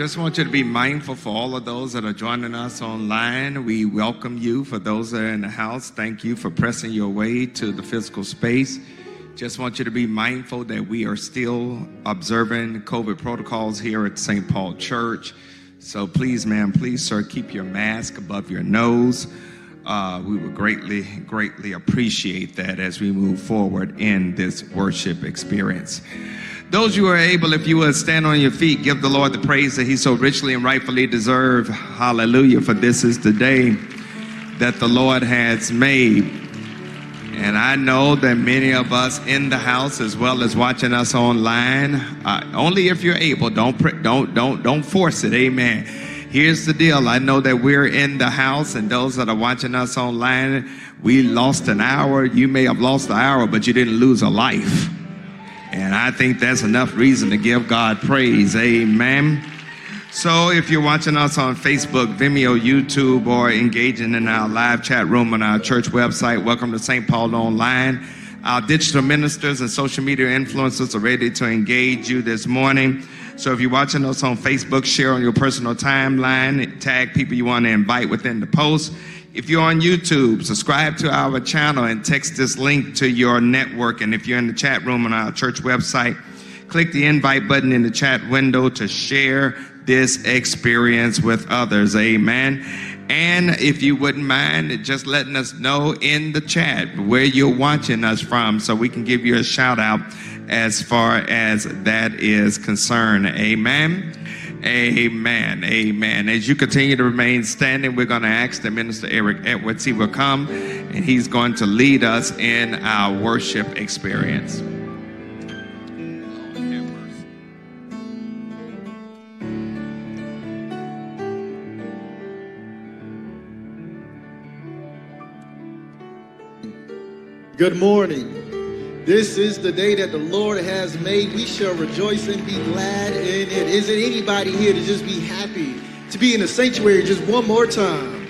just want you to be mindful for all of those that are joining us online. We welcome you. For those that are in the house, thank you for pressing your way to the physical space. Just want you to be mindful that we are still observing COVID protocols here at St. Paul Church. So please, ma'am, please, sir, keep your mask above your nose. Uh, we would greatly, greatly appreciate that as we move forward in this worship experience. Those you are able, if you will stand on your feet, give the Lord the praise that He so richly and rightfully deserves. Hallelujah. For this is the day that the Lord has made. And I know that many of us in the house, as well as watching us online, uh, only if you're able. Don't don't don't don't force it. Amen. Here's the deal. I know that we're in the house, and those that are watching us online, we lost an hour. You may have lost an hour, but you didn't lose a life. And I think that's enough reason to give God praise. Amen. So if you're watching us on Facebook, Vimeo, YouTube, or engaging in our live chat room on our church website, welcome to St. Paul Online. Our digital ministers and social media influencers are ready to engage you this morning. So if you're watching us on Facebook, share on your personal timeline, tag people you want to invite within the post. If you're on YouTube, subscribe to our channel and text this link to your network. And if you're in the chat room on our church website, click the invite button in the chat window to share this experience with others. Amen. And if you wouldn't mind just letting us know in the chat where you're watching us from so we can give you a shout out as far as that is concerned. Amen. Amen. Amen. As you continue to remain standing, we're going to ask the Minister Eric Edwards. He will come and he's going to lead us in our worship experience. Good morning. This is the day that the Lord has made. We shall rejoice and be glad in it. Is there anybody here to just be happy to be in the sanctuary just one more time?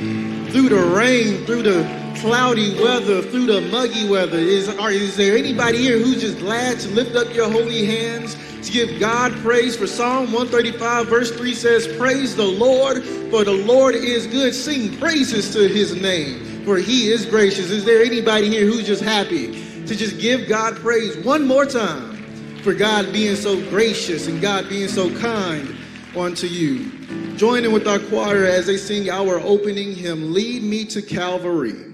Through the rain, through the cloudy weather, through the muggy weather. Is, are, is there anybody here who's just glad to lift up your holy hands to give God praise? For Psalm 135, verse 3 says, Praise the Lord, for the Lord is good. Sing praises to his name, for he is gracious. Is there anybody here who's just happy? To just give God praise one more time for God being so gracious and God being so kind unto you. Join in with our choir as they sing our opening hymn, Lead Me to Calvary.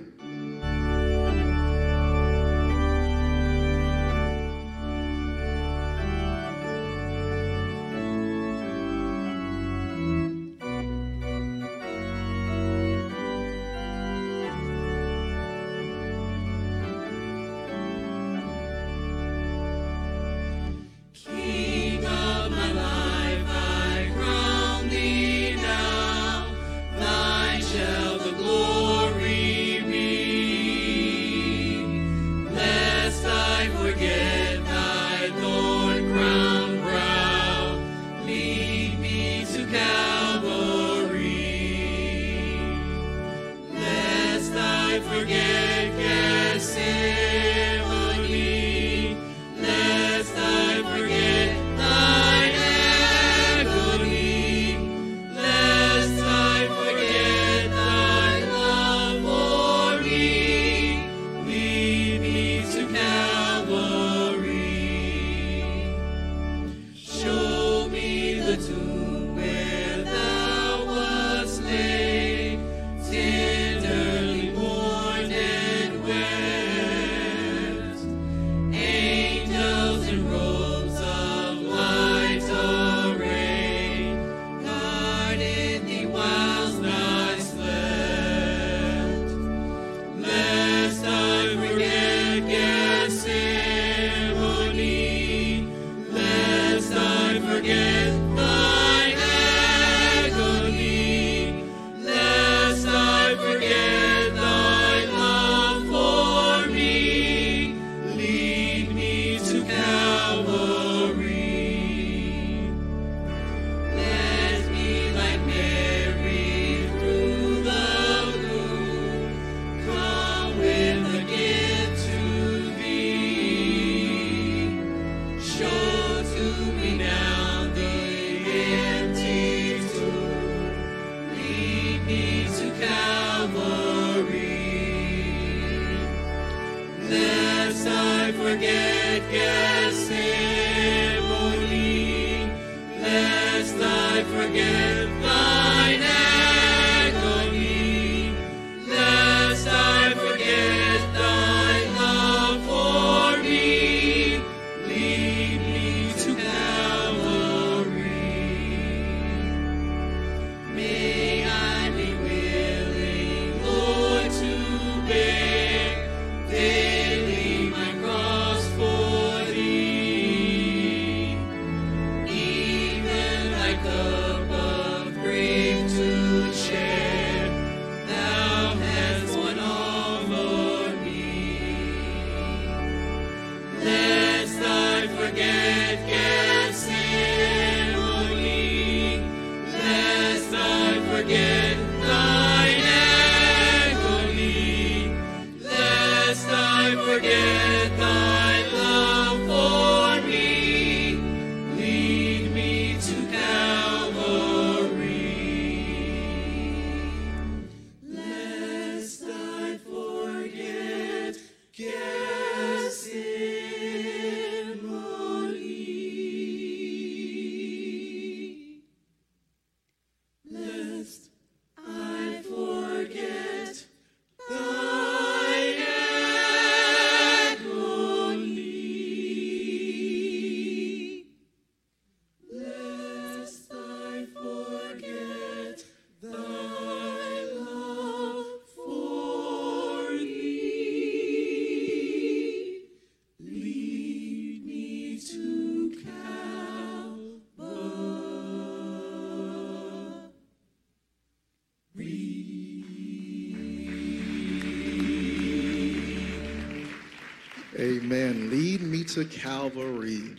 To Calvary.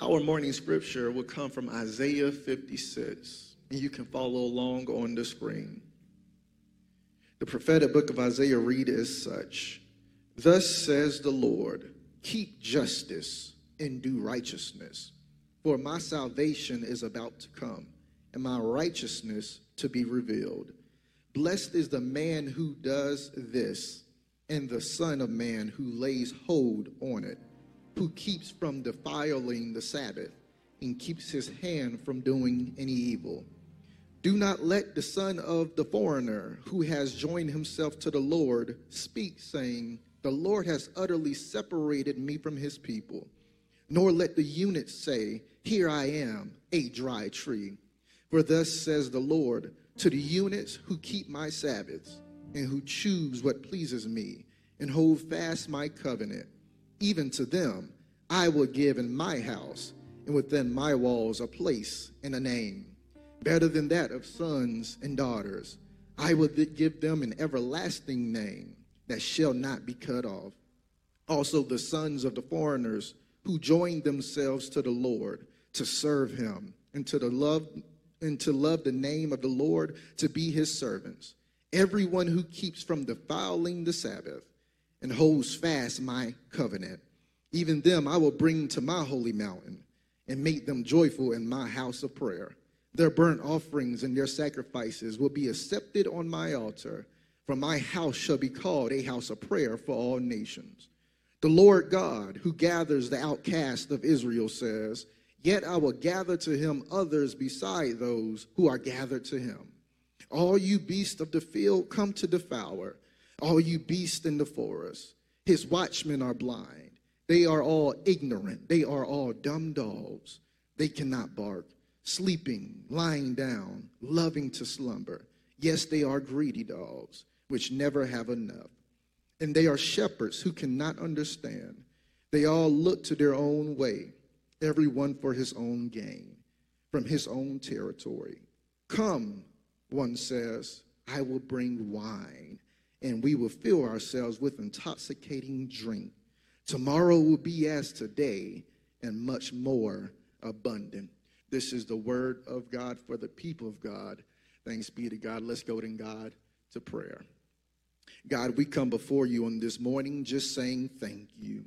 Our morning scripture will come from Isaiah 56, and you can follow along on the screen. The prophetic book of Isaiah read as such Thus says the Lord, keep justice and do righteousness, for my salvation is about to come, and my righteousness to be revealed. Blessed is the man who does this and the Son of Man who lays hold on it, who keeps from defiling the Sabbath, and keeps his hand from doing any evil. Do not let the son of the foreigner who has joined himself to the Lord speak, saying, The Lord has utterly separated me from his people. Nor let the eunuch say, Here I am, a dry tree. For thus says the Lord to the eunuchs who keep my Sabbaths and who choose what pleases me and hold fast my covenant. Even to them I will give in my house and within my walls a place and a name, better than that of sons and daughters. I will give them an everlasting name that shall not be cut off. Also, the sons of the foreigners who join themselves to the Lord to serve him and to the love and to love the name of the Lord to be his servants everyone who keeps from defiling the Sabbath and holds fast my covenant. Even them I will bring to my holy mountain and make them joyful in my house of prayer. Their burnt offerings and their sacrifices will be accepted on my altar, for my house shall be called a house of prayer for all nations. The Lord God, who gathers the outcast of Israel, says, Yet I will gather to him others beside those who are gathered to him. All you beasts of the field come to devour, all you beasts in the forest. His watchmen are blind. They are all ignorant. They are all dumb dogs. They cannot bark, sleeping, lying down, loving to slumber. Yes, they are greedy dogs, which never have enough. And they are shepherds who cannot understand. They all look to their own way, everyone for his own gain, from his own territory. Come, one says, I will bring wine, and we will fill ourselves with intoxicating drink. Tomorrow will be as today, and much more abundant. This is the word of God for the people of God. Thanks be to God. Let's go to God to prayer. God, we come before you on this morning just saying thank you.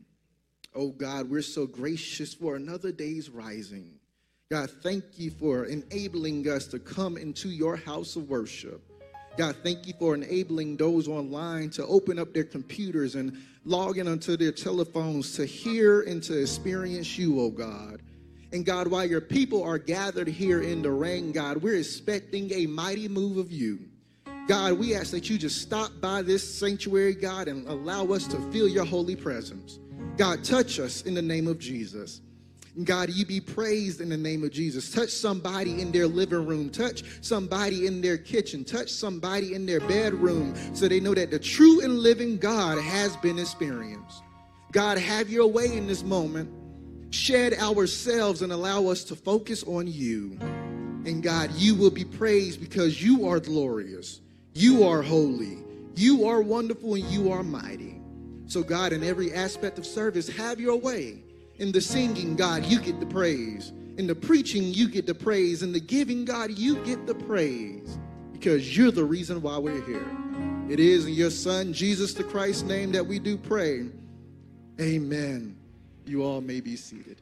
Oh God, we're so gracious for another day's rising. God, thank you for enabling us to come into your house of worship. God, thank you for enabling those online to open up their computers and log in onto their telephones to hear and to experience you, oh God. And God, while your people are gathered here in the rain, God, we're expecting a mighty move of you. God, we ask that you just stop by this sanctuary, God, and allow us to feel your holy presence. God, touch us in the name of Jesus. God, you be praised in the name of Jesus. Touch somebody in their living room, touch somebody in their kitchen, touch somebody in their bedroom so they know that the true and living God has been experienced. God, have your way in this moment. Shed ourselves and allow us to focus on you. And God, you will be praised because you are glorious, you are holy, you are wonderful, and you are mighty. So, God, in every aspect of service, have your way. In the singing, God, you get the praise. In the preaching, you get the praise. In the giving, God, you get the praise because you're the reason why we're here. It is in your Son, Jesus the Christ's name, that we do pray. Amen. You all may be seated.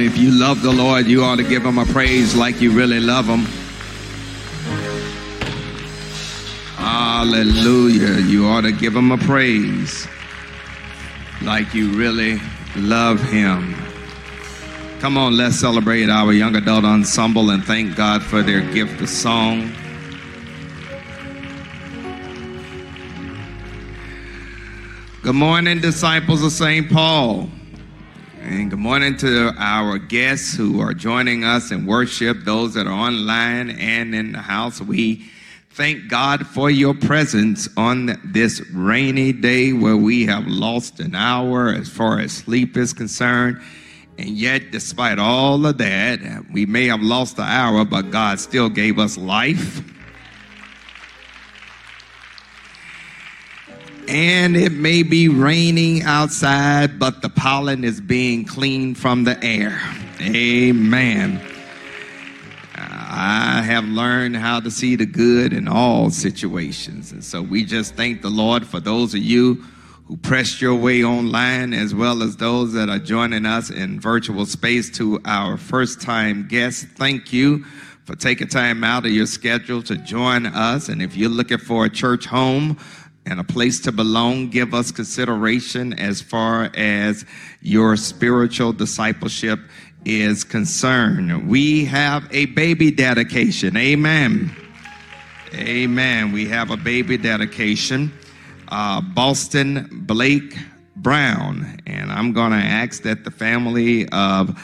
If you love the Lord, you ought to give him a praise like you really love him. Hallelujah. You ought to give him a praise like you really love him. Come on, let's celebrate our young adult ensemble and thank God for their gift of song. Good morning, disciples of St. Paul. And good morning to our guests who are joining us in worship, those that are online and in the house. We thank God for your presence on this rainy day where we have lost an hour as far as sleep is concerned. And yet, despite all of that, we may have lost an hour, but God still gave us life. And it may be raining outside, but the pollen is being cleaned from the air. Amen. I have learned how to see the good in all situations. And so we just thank the Lord for those of you who pressed your way online, as well as those that are joining us in virtual space. To our first time guests, thank you for taking time out of your schedule to join us. And if you're looking for a church home, and a place to belong. Give us consideration as far as your spiritual discipleship is concerned. We have a baby dedication. Amen. Amen. We have a baby dedication. Uh, Boston Blake Brown. And I'm going to ask that the family of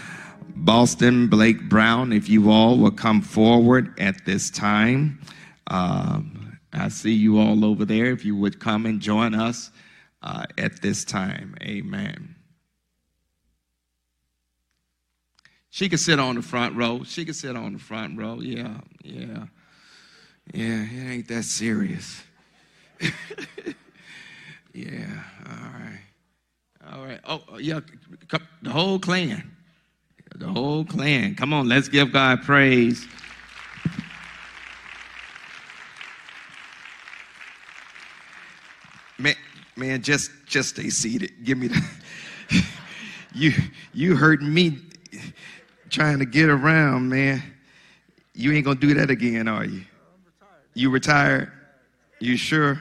Boston Blake Brown, if you all will come forward at this time. Um, I see you all over there. If you would come and join us uh, at this time. Amen. She could sit on the front row. She could sit on the front row. Yeah, yeah. Yeah, it ain't that serious. yeah, all right. All right. Oh, yeah, the whole clan. The whole clan. Come on, let's give God praise. Man, just just stay seated. Give me the you you heard me trying to get around, man. You ain't gonna do that again, are you? You retired? You sure?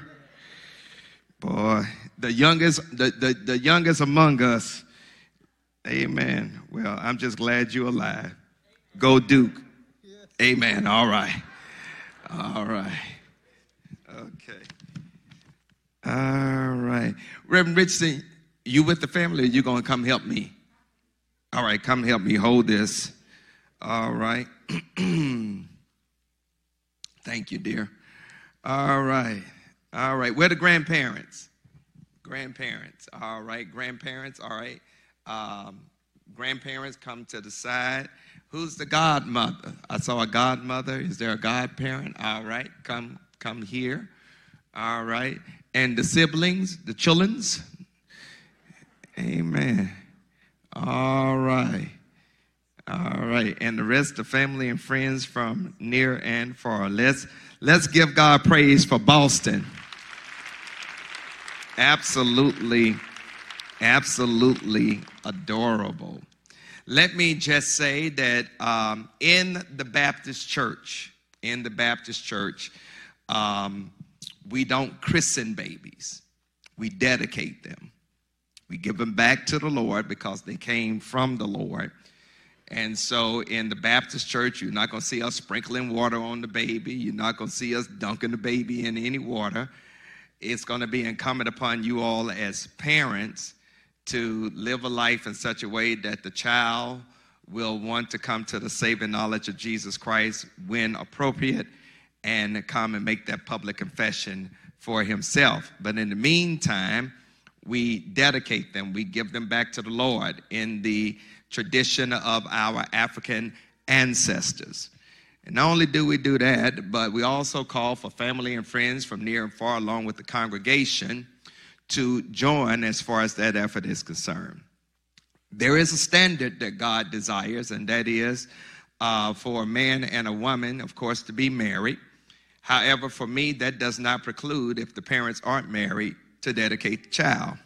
Boy, the youngest, the, the, the youngest among us. Amen. Well, I'm just glad you're alive. Go Duke. Amen. All right. All right. Okay. All right. Reverend Richardson, you with the family you going to come help me? All right, come help me hold this. All right. Thank you, dear. All right. All right. Where the grandparents? Grandparents. All right. Grandparents. All right. Um, grandparents come to the side. Who's the godmother? I saw a godmother. Is there a godparent? All right. Come come here. All right and the siblings, the chillins. Amen. All right. All right. And the rest of family and friends from near and far. Let's let's give God praise for Boston. Absolutely, absolutely adorable. Let me just say that um, in the Baptist church, in the Baptist church, um, we don't christen babies, we dedicate them. We give them back to the Lord because they came from the Lord. And so in the Baptist church, you're not going to see us sprinkling water on the baby. You're not going to see us dunking the baby in any water. It's going to be incumbent upon you all as parents to live a life in such a way that the child will want to come to the saving knowledge of Jesus Christ when appropriate and come and make that public confession for himself. But in the meantime, we dedicate them, we give them back to the Lord in the tradition of our African ancestors. And not only do we do that, but we also call for family and friends from near and far, along with the congregation, to join as far as that effort is concerned. There is a standard that God desires, and that is uh, for a man and a woman, of course, to be married. However, for me, that does not preclude, if the parents aren't married, to dedicate the child.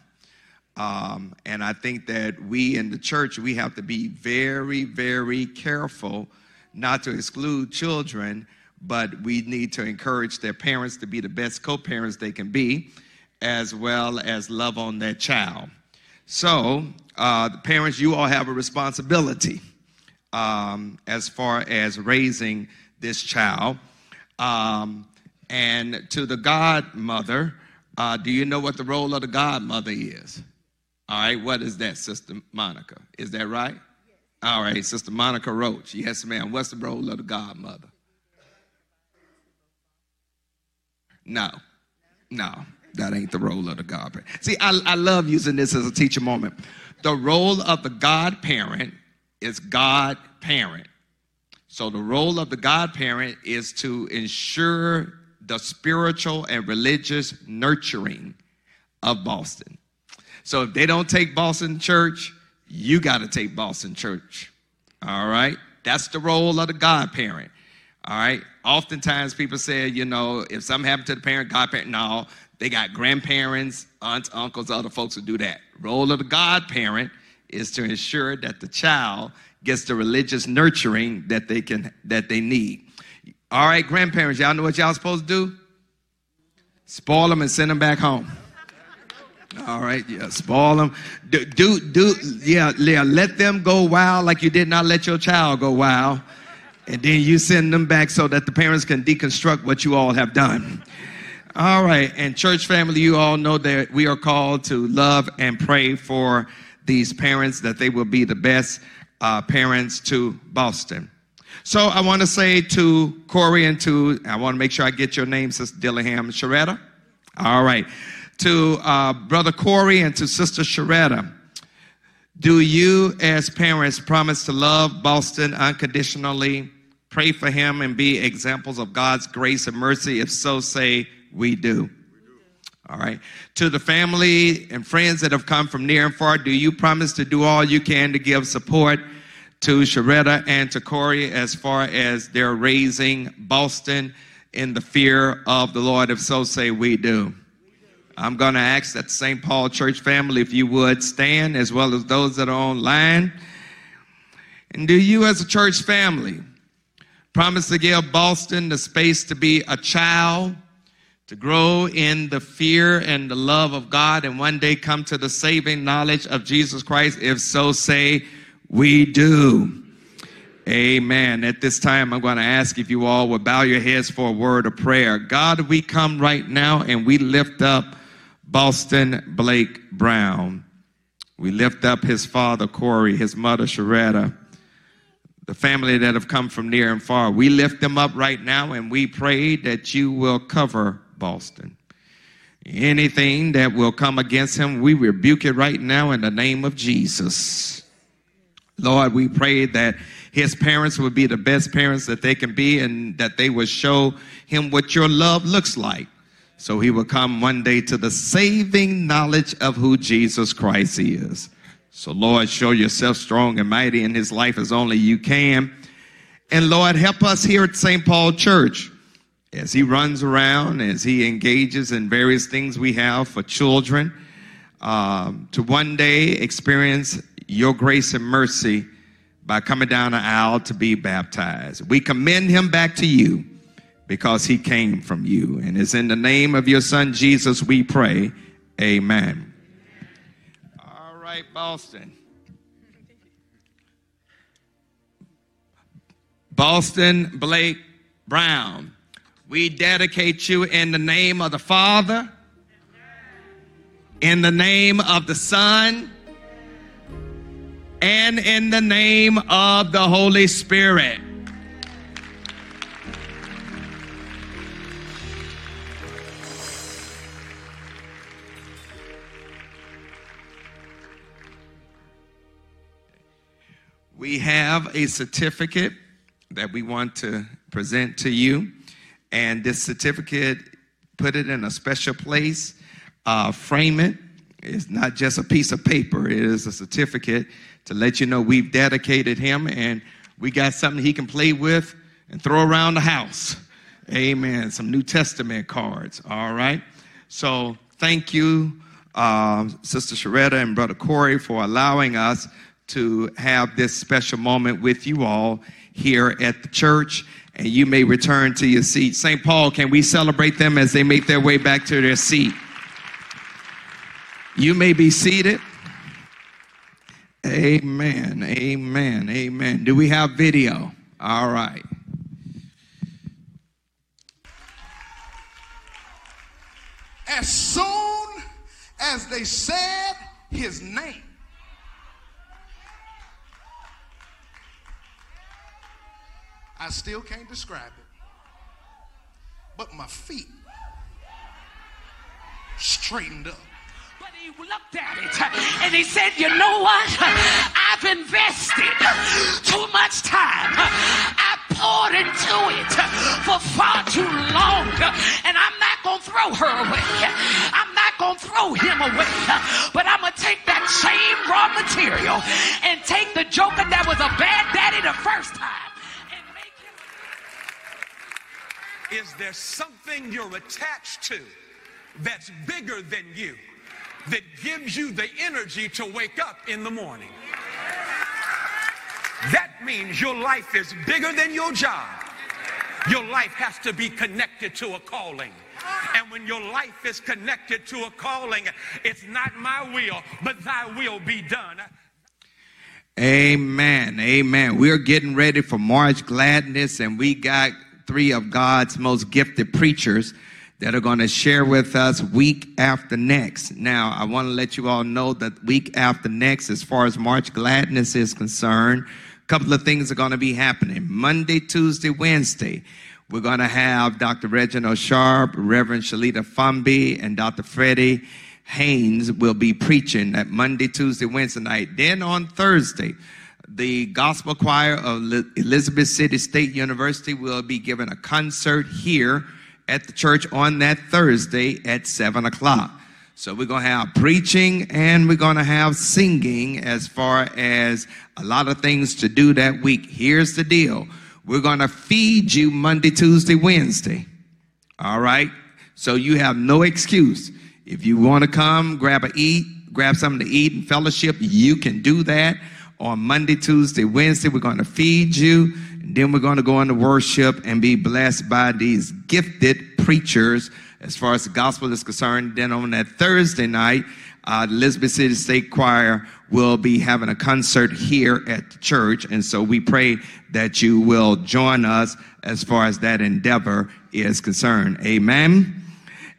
Um, and I think that we in the church, we have to be very, very careful not to exclude children, but we need to encourage their parents to be the best co parents they can be, as well as love on their child. So, uh, the parents, you all have a responsibility um, as far as raising this child. Um, and to the godmother, uh, do you know what the role of the godmother is? All right, what is that, Sister Monica? Is that right? Yes. All right, Sister Monica Roach. Yes, ma'am. What's the role of the godmother? No, no, that ain't the role of the godparent. See, I, I love using this as a teacher moment. The role of the godparent is godparent. So the role of the godparent is to ensure the spiritual and religious nurturing of Boston. So if they don't take Boston Church, you got to take Boston Church. All right? That's the role of the godparent. All right? Oftentimes people say, you know, if something happened to the parent, godparent, no, they got grandparents, aunts, uncles, other folks who do that. Role of the godparent is to ensure that the child gets the religious nurturing that they can that they need. All right, grandparents, y'all know what y'all supposed to do? Spoil them and send them back home. All right, yeah, spoil them. Do, do, do yeah, yeah, let them go wild like you did not let your child go wild. And then you send them back so that the parents can deconstruct what you all have done. All right, and church family, you all know that we are called to love and pray for these parents that they will be the best uh, parents to Boston. So I want to say to Corey and to, I want to make sure I get your name, Sister Dillingham Sharetta. All right. To uh, Brother Corey and to Sister Sharetta. Do you, as parents, promise to love Boston unconditionally, pray for him, and be examples of God's grace and mercy? If so, say, We do. All right. To the family and friends that have come from near and far, do you promise to do all you can to give support to Sharetta and to Corey as far as they're raising Boston in the fear of the Lord? If so, say we do. I'm going to ask that St. Paul Church family if you would stand as well as those that are online. And do you, as a church family, promise to give Boston the space to be a child? To grow in the fear and the love of God and one day come to the saving knowledge of Jesus Christ? If so, say, We do. Amen. At this time, I'm going to ask if you all would bow your heads for a word of prayer. God, we come right now and we lift up Boston Blake Brown. We lift up his father, Corey, his mother, Sharetta, the family that have come from near and far. We lift them up right now and we pray that you will cover Boston. Anything that will come against him, we rebuke it right now in the name of Jesus. Lord, we pray that his parents would be the best parents that they can be and that they would show him what your love looks like. So he will come one day to the saving knowledge of who Jesus Christ is. So, Lord, show yourself strong and mighty in his life as only you can. And Lord, help us here at St. Paul Church as he runs around, as he engages in various things we have for children, um, to one day experience your grace and mercy by coming down the aisle to be baptized. We commend him back to you because he came from you. And it's in the name of your son Jesus we pray. Amen. All right, Boston. Boston Blake Brown. We dedicate you in the name of the Father, in the name of the Son, and in the name of the Holy Spirit. We have a certificate that we want to present to you. And this certificate, put it in a special place, uh, frame it. It's not just a piece of paper, it is a certificate to let you know we've dedicated him and we got something he can play with and throw around the house. Amen. Some New Testament cards. All right. So thank you uh, Sister Sharetta and Brother Corey for allowing us to have this special moment with you all here at the church. And you may return to your seat. St. Paul, can we celebrate them as they make their way back to their seat? You may be seated. Amen. Amen. Amen. Do we have video? All right. As soon as they said his name, I still can't describe it. But my feet straightened up. But he looked at it and he said, You know what? I've invested too much time. I poured into it for far too long. And I'm not going to throw her away. I'm not going to throw him away. But I'm going to take that same raw material and take the joker that was a bad daddy the first time and make him. Is there something you're attached to that's bigger than you that gives you the energy to wake up in the morning? That means your life is bigger than your job. Your life has to be connected to a calling. And when your life is connected to a calling, it's not my will, but thy will be done. Amen. Amen. We're getting ready for March Gladness, and we got three of God's most gifted preachers that are going to share with us week after next. Now, I want to let you all know that week after next, as far as March Gladness is concerned, a couple of things are going to be happening. Monday, Tuesday, Wednesday, we're going to have Dr. Reginald Sharp, Reverend Shalita Fumby, and Dr. Freddie Haynes will be preaching that Monday, Tuesday, Wednesday night. Then on Thursday, the gospel choir of Elizabeth City State University will be giving a concert here at the church on that Thursday at 7 o'clock. So we're going to have preaching and we're going to have singing as far as a lot of things to do that week. Here's the deal. We're going to feed you Monday, Tuesday, Wednesday. All right. So you have no excuse. If you want to come, grab a eat, grab something to eat and fellowship, you can do that on Monday, Tuesday, Wednesday. We're going to feed you. And then we're going to go into worship and be blessed by these gifted preachers as far as the gospel is concerned. Then on that Thursday night, uh, the Elizabeth City State Choir will be having a concert here at the church. And so we pray that you will join us as far as that endeavor is concerned. Amen.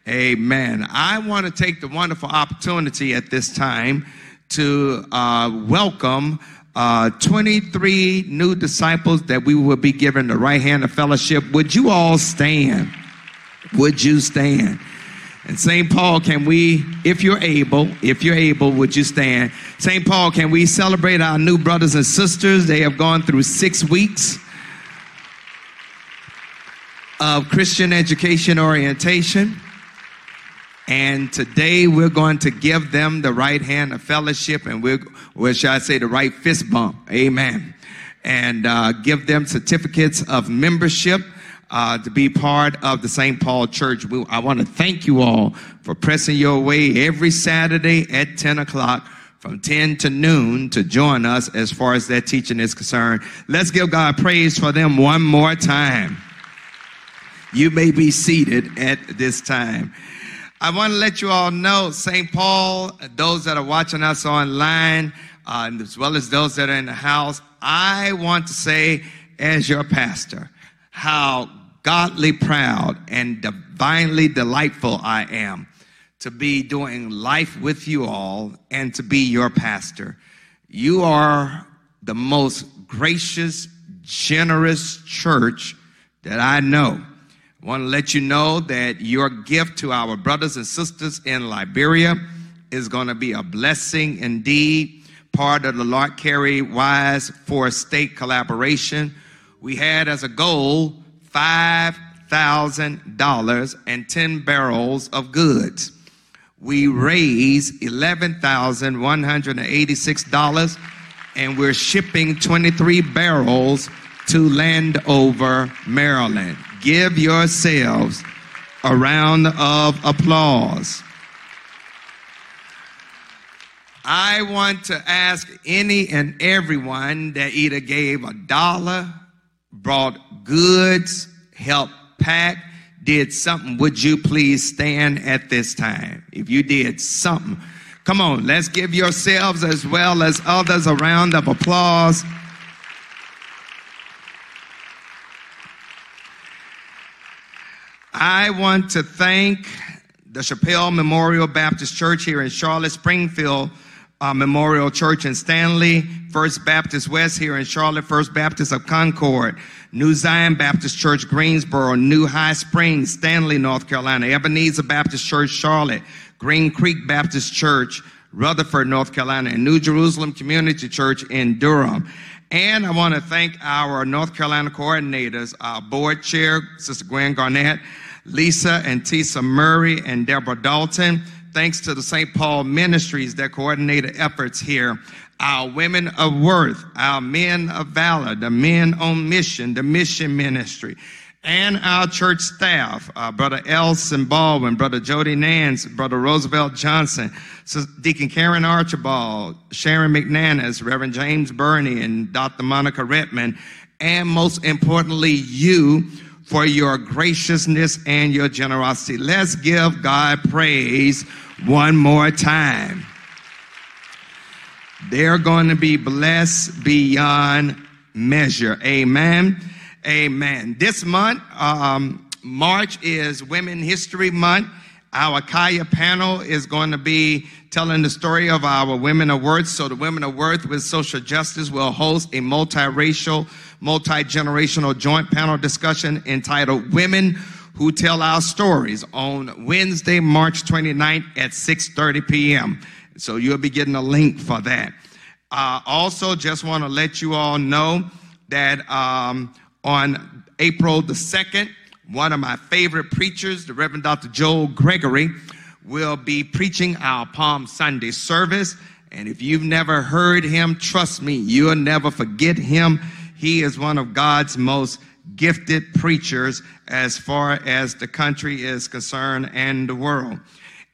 Amen. I want to take the wonderful opportunity at this time to uh, welcome uh, 23 new disciples that we will be given the right hand of fellowship. Would you all stand? Would you stand? And St. Paul, can we, if you're able, if you're able, would you stand? St. Paul, can we celebrate our new brothers and sisters? They have gone through six weeks of Christian education orientation. And today we're going to give them the right hand of fellowship and we're, or shall I say, the right fist bump. Amen. And uh, give them certificates of membership uh, to be part of the St. Paul Church. We, I want to thank you all for pressing your way every Saturday at 10 o'clock from 10 to noon to join us as far as that teaching is concerned. Let's give God praise for them one more time. You may be seated at this time. I want to let you all know, St. Paul, those that are watching us online, uh, as well as those that are in the house, I want to say, as your pastor, how godly proud and divinely delightful I am to be doing life with you all and to be your pastor. You are the most gracious, generous church that I know. Want to let you know that your gift to our brothers and sisters in Liberia is going to be a blessing indeed. Part of the Lott Carey Wise for State collaboration. We had as a goal $5,000 and 10 barrels of goods. We raised $11,186 and we're shipping 23 barrels to Landover, Maryland. Give yourselves a round of applause. I want to ask any and everyone that either gave a dollar, brought goods, helped pack, did something, would you please stand at this time? If you did something, come on, let's give yourselves as well as others a round of applause. I want to thank the Chappelle Memorial Baptist Church here in Charlotte, Springfield uh, Memorial Church in Stanley, First Baptist West here in Charlotte, First Baptist of Concord, New Zion Baptist Church, Greensboro, New High Springs, Stanley, North Carolina, Ebenezer Baptist Church, Charlotte, Green Creek Baptist Church, Rutherford, North Carolina, and New Jerusalem Community Church in Durham. And I want to thank our North Carolina coordinators, our board chair, Sister Gwen Garnett, Lisa and Tisa Murray, and Deborah Dalton thanks to the St. Paul Ministries that coordinated efforts here. Our women of worth, our men of valor, the men on mission, the mission ministry, and our church staff, uh, Brother Elson Baldwin, Brother Jody Nance, Brother Roosevelt Johnson, Deacon Karen Archibald, Sharon McNanus, Reverend James Burney, and Dr. Monica Redmond, and most importantly, you for your graciousness and your generosity. Let's give God praise one more time. They're going to be blessed beyond measure. Amen. Amen. This month, um, March is Women History Month. Our Kaya panel is going to be telling the story of our Women of Worth. So, the Women of Worth with Social Justice will host a multiracial, multi generational joint panel discussion entitled Women who tell our stories on Wednesday, March 29th at 6:30 p.m. So you'll be getting a link for that. Uh, also, just want to let you all know that um, on April the 2nd, one of my favorite preachers, the Reverend Dr. Joel Gregory, will be preaching our Palm Sunday service. And if you've never heard him, trust me, you'll never forget him. He is one of God's most gifted preachers as far as the country is concerned and the world.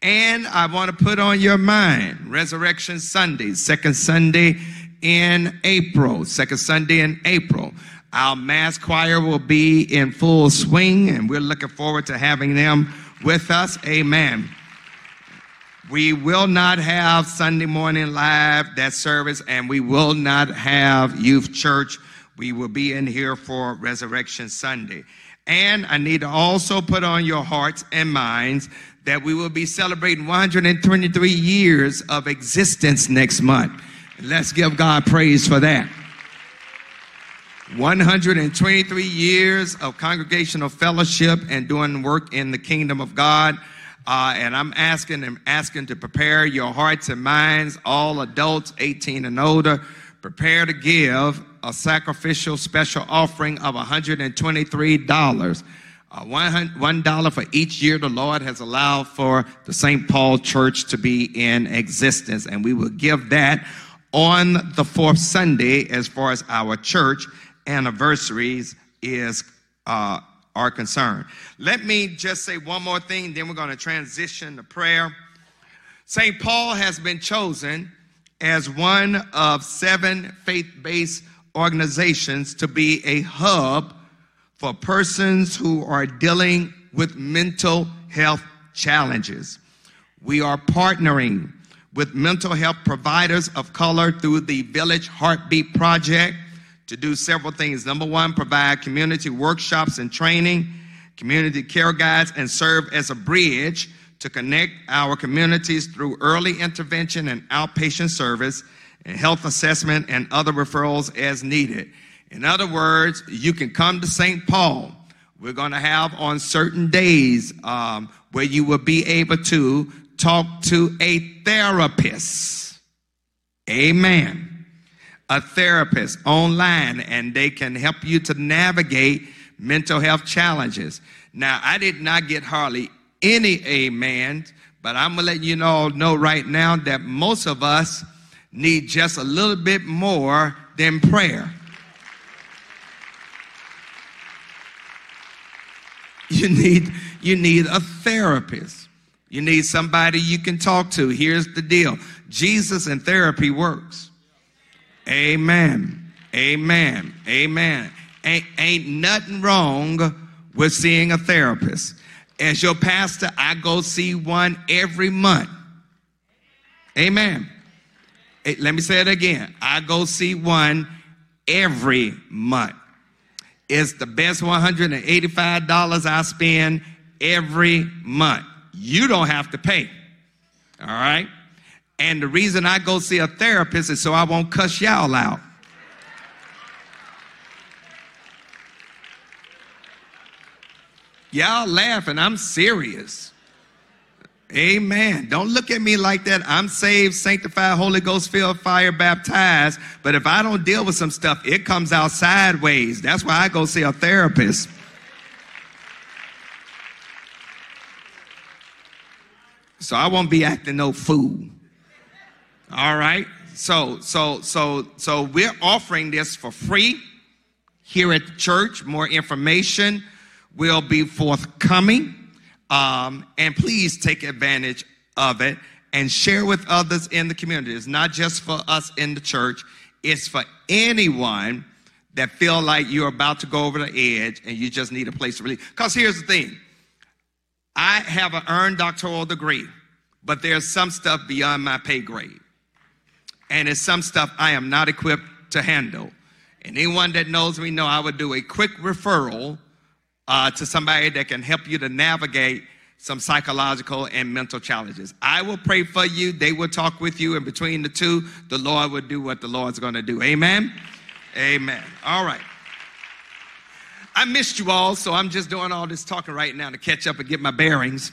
And I want to put on your mind Resurrection Sunday, second Sunday in April, second Sunday in April. Our mass choir will be in full swing, and we're looking forward to having them with us. Amen. We will not have Sunday morning live, that service, and we will not have youth church we will be in here for Resurrection Sunday. And I need to also put on your hearts and minds that we will be celebrating 123 years of existence next month. Let's give God praise for that. 123 years of congregational fellowship and doing work in the kingdom of God. Uh, and I'm asking and asking to prepare your hearts and minds, all adults 18 and older, prepare to give a sacrificial special offering of $123. Uh, one dollar for each year the Lord has allowed for the St. Paul Church to be in existence, and we will give that on the fourth Sunday as far as our church anniversaries is uh, are concerned. Let me just say one more thing, then we're going to transition to prayer. St. Paul has been chosen as one of seven faith-based organizations to be a hub for persons who are dealing with mental health challenges. We are partnering with mental health providers of color through the Village Heartbeat Project to do several things. Number one, provide community workshops and training, community care guides, and serve as a bridge to connect our communities through early intervention and outpatient service and health assessment and other referrals as needed. In other words, you can come to St. Paul. We're going to have on certain days um, where you will be able to talk to a therapist. Amen. A therapist online, and they can help you to navigate mental health challenges. Now, I did not get hardly any amen, but I'm going to let you all know right now that most of us need just a little bit more than prayer. You need, you need a therapist. You need somebody you can talk to. Here's the deal Jesus and therapy works. Amen. Amen. Amen. Ain't, ain't nothing wrong with seeing a therapist. As your pastor, I go see one every month. Amen. Let me say it again. I go see one every month. It's the best $185 I spend every month. You don't have to pay. All right? And the reason I go see a therapist is so I won't cuss y'all out. Y'all laughing, I'm serious. Amen. Don't look at me like that. I'm saved, sanctified, Holy Ghost filled, fire baptized. But if I don't deal with some stuff, it comes out sideways. That's why I go see a therapist. So I won't be acting no fool. All right. So so so so we're offering this for free here at the church. More information will be forthcoming. Um, and please take advantage of it and share with others in the community. It's not just for us in the church, it's for anyone that feel like you're about to go over the edge and you just need a place to release. Because here's the thing I have an earned doctoral degree, but there's some stuff beyond my pay grade. And it's some stuff I am not equipped to handle. And anyone that knows me know I would do a quick referral uh, to somebody that can help you to navigate some psychological and mental challenges. I will pray for you. They will talk with you. And between the two, the Lord will do what the Lord's going to do. Amen. Amen. All right. I missed you all, so I'm just doing all this talking right now to catch up and get my bearings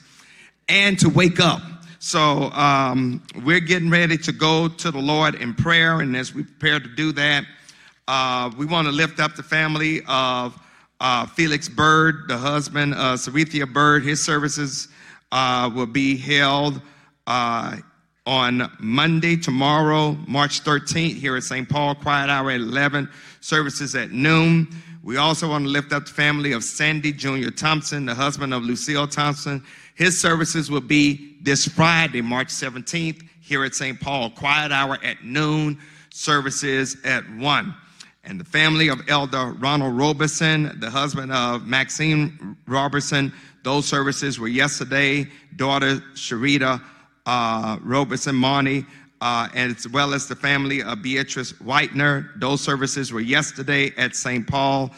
and to wake up. So um, we're getting ready to go to the Lord in prayer. And as we prepare to do that, uh, we want to lift up the family of uh, Felix Bird, the husband of Sarithia Bird, his services uh, will be held uh, on Monday, tomorrow, March 13th, here at St. Paul, quiet hour at 11, services at noon. We also want to lift up the family of Sandy Jr. Thompson, the husband of Lucille Thompson. His services will be this Friday, March 17th, here at St. Paul, quiet hour at noon, services at 1 and the family of Elder Ronald Robertson, the husband of Maxine Robertson. Those services were yesterday. Daughter Sharita uh, Robertson Marnie, uh, as well as the family of Beatrice Whitener. Those services were yesterday at St. Paul.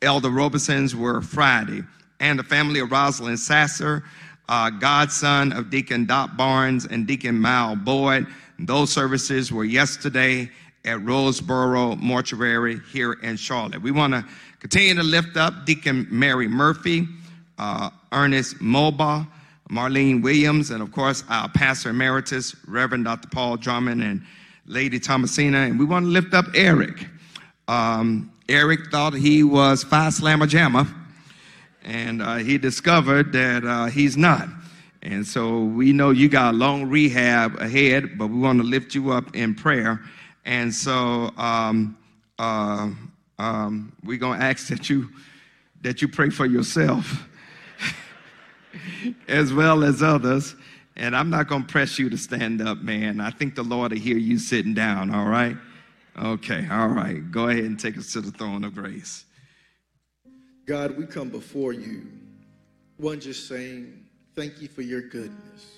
Elder Robertsons were Friday. And the family of Rosalind Sasser, uh, godson of Deacon Dot Barnes and Deacon Mal Boyd. Those services were yesterday at Roseboro Mortuary here in Charlotte. We want to continue to lift up Deacon Mary Murphy, uh, Ernest Moba, Marlene Williams, and of course our Pastor Emeritus, Reverend Dr. Paul Drummond and Lady Thomasina. And we want to lift up Eric. Um, Eric thought he was Phi Slamma Jamma, and uh, he discovered that uh, he's not. And so we know you got a long rehab ahead, but we want to lift you up in prayer and so um, uh, um, we're going to ask that you, that you pray for yourself as well as others. And I'm not going to press you to stand up, man. I think the Lord will hear you sitting down, all right? Okay, all right. Go ahead and take us to the throne of grace. God, we come before you. One just saying, thank you for your goodness.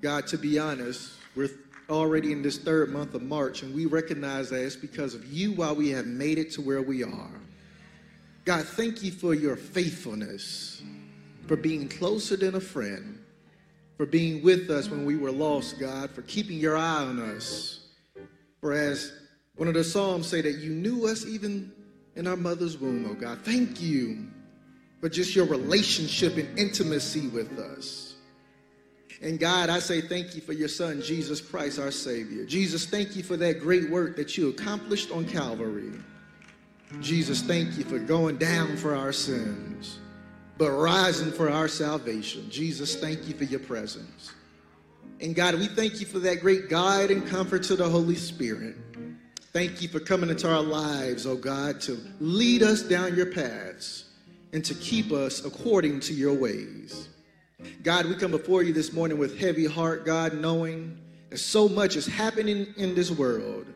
God, to be honest, we're already in this third month of March, and we recognize that it's because of you why we have made it to where we are. God, thank you for your faithfulness, for being closer than a friend, for being with us when we were lost, God, for keeping your eye on us. For as one of the Psalms say that you knew us even in our mother's womb, oh God. Thank you for just your relationship and intimacy with us. And God, I say thank you for your son, Jesus Christ, our Savior. Jesus, thank you for that great work that you accomplished on Calvary. Jesus, thank you for going down for our sins, but rising for our salvation. Jesus, thank you for your presence. And God, we thank you for that great guide and comfort to the Holy Spirit. Thank you for coming into our lives, oh God, to lead us down your paths and to keep us according to your ways. God, we come before you this morning with heavy heart, God, knowing that so much is happening in this world.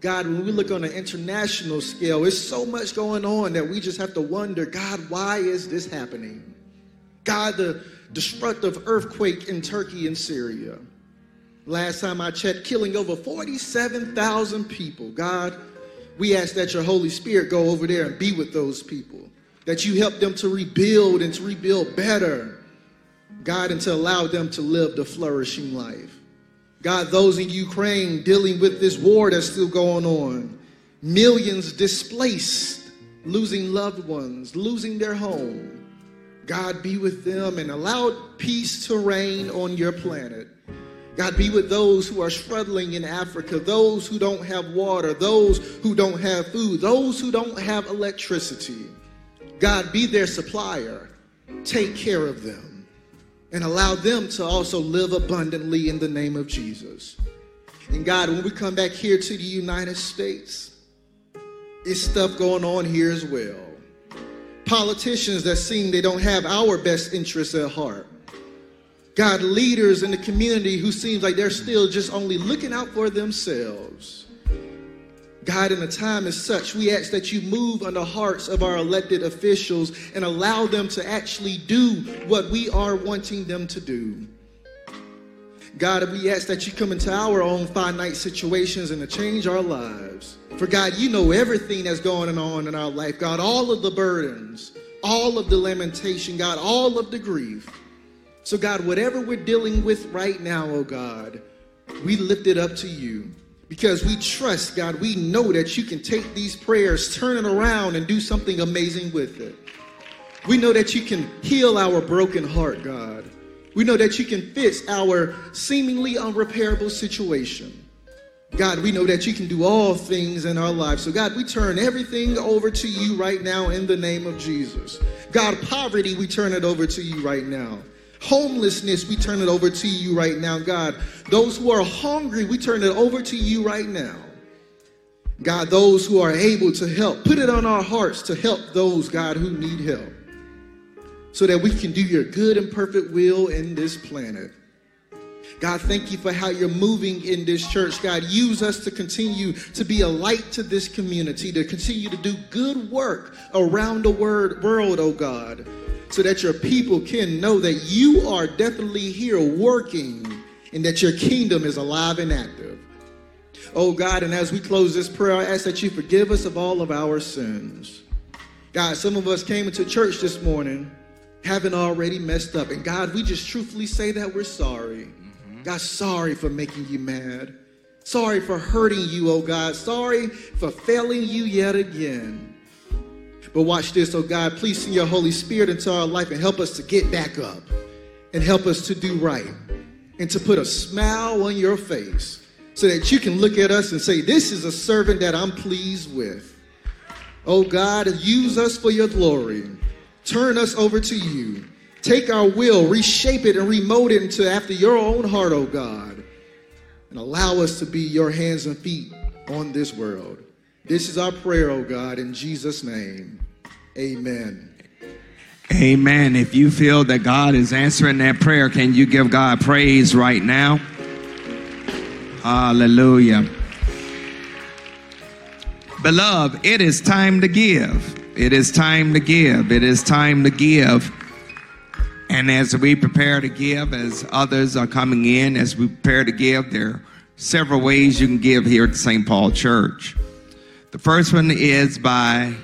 God, when we look on an international scale, there's so much going on that we just have to wonder, God, why is this happening? God, the destructive earthquake in Turkey and Syria. Last time I checked, killing over 47,000 people. God, we ask that your Holy Spirit go over there and be with those people, that you help them to rebuild and to rebuild better. God, and to allow them to live the flourishing life. God, those in Ukraine dealing with this war that's still going on, millions displaced, losing loved ones, losing their home. God, be with them and allow peace to reign on your planet. God, be with those who are struggling in Africa, those who don't have water, those who don't have food, those who don't have electricity. God, be their supplier. Take care of them and allow them to also live abundantly in the name of Jesus. And God, when we come back here to the United States, it's stuff going on here as well. Politicians that seem they don't have our best interests at heart. God, leaders in the community who seems like they're still just only looking out for themselves. God, in a time as such, we ask that you move on the hearts of our elected officials and allow them to actually do what we are wanting them to do. God, we ask that you come into our own finite situations and to change our lives. For God, you know everything that's going on in our life. God, all of the burdens, all of the lamentation, God, all of the grief. So, God, whatever we're dealing with right now, oh God, we lift it up to you because we trust, God, we know that you can take these prayers, turn it around, and do something amazing with it. We know that you can heal our broken heart, God. We know that you can fix our seemingly unrepairable situation. God, we know that you can do all things in our lives. So, God, we turn everything over to you right now in the name of Jesus. God, poverty, we turn it over to you right now. Homelessness, we turn it over to you right now, God. Those who are hungry, we turn it over to you right now. God, those who are able to help, put it on our hearts to help those, God, who need help so that we can do your good and perfect will in this planet. God, thank you for how you're moving in this church. God, use us to continue to be a light to this community, to continue to do good work around the word, world, oh God so that your people can know that you are definitely here working and that your kingdom is alive and active. Oh God, and as we close this prayer, I ask that you forgive us of all of our sins. God, some of us came into church this morning having already messed up. And God, we just truthfully say that we're sorry. Mm-hmm. God, sorry for making you mad. Sorry for hurting you, oh God. Sorry for failing you yet again. But watch this, oh God, please send your Holy Spirit into our life and help us to get back up and help us to do right and to put a smile on your face so that you can look at us and say, This is a servant that I'm pleased with. Oh God, use us for your glory. Turn us over to you. Take our will, reshape it, and remold it into after your own heart, oh God. And allow us to be your hands and feet on this world. This is our prayer, oh God, in Jesus' name. Amen. Amen. If you feel that God is answering that prayer, can you give God praise right now? Hallelujah. Beloved, it is time to give. It is time to give. It is time to give. And as we prepare to give, as others are coming in, as we prepare to give, there are several ways you can give here at St. Paul Church. The first one is by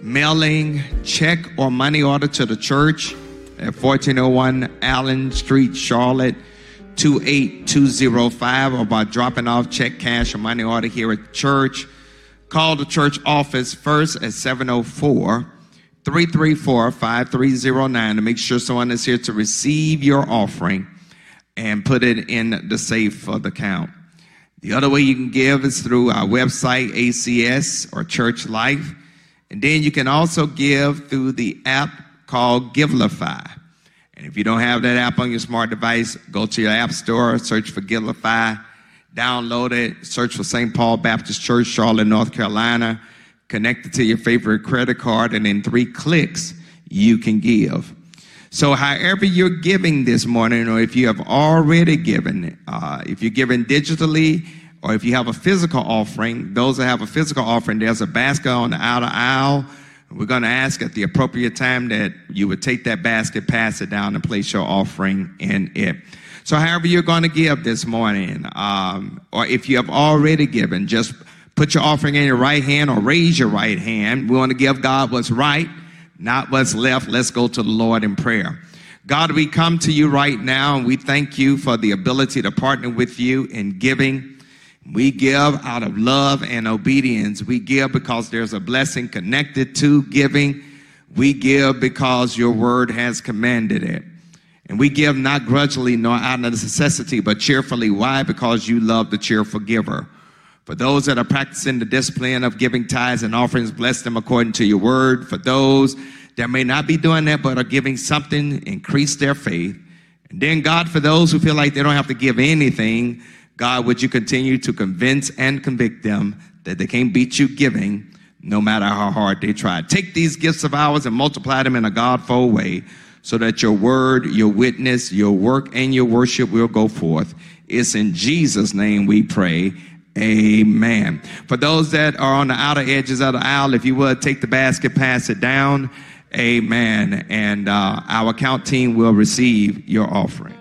mailing check or money order to the church at 1401 Allen Street, Charlotte 28205, or by dropping off check, cash, or money order here at church. Call the church office first at 704 334 5309 to make sure someone is here to receive your offering and put it in the safe for the count. The other way you can give is through our website, ACS or Church Life. And then you can also give through the app called Givelify. And if you don't have that app on your smart device, go to your app store, search for Givelify, download it, search for St. Paul Baptist Church, Charlotte, North Carolina, connect it to your favorite credit card, and in three clicks, you can give. So, however you're giving this morning, or if you have already given, uh, if you're giving digitally, or if you have a physical offering, those that have a physical offering, there's a basket on the outer aisle. We're going to ask at the appropriate time that you would take that basket, pass it down, and place your offering in it. So, however you're going to give this morning, um, or if you have already given, just put your offering in your right hand or raise your right hand. We want to give God what's right not what's left. Let's go to the Lord in prayer. God, we come to you right now and we thank you for the ability to partner with you in giving. We give out of love and obedience. We give because there's a blessing connected to giving. We give because your word has commanded it. And we give not grudgingly nor out of necessity, but cheerfully. Why? Because you love the cheerful giver. For those that are practicing the discipline of giving tithes and offerings, bless them according to your word. For those that may not be doing that but are giving something, increase their faith. And then, God, for those who feel like they don't have to give anything, God, would you continue to convince and convict them that they can't beat you giving no matter how hard they try. Take these gifts of ours and multiply them in a Godful way so that your word, your witness, your work, and your worship will go forth. It's in Jesus' name we pray. Amen. For those that are on the outer edges of the aisle, if you would take the basket, pass it down. Amen. And uh, our account team will receive your offering.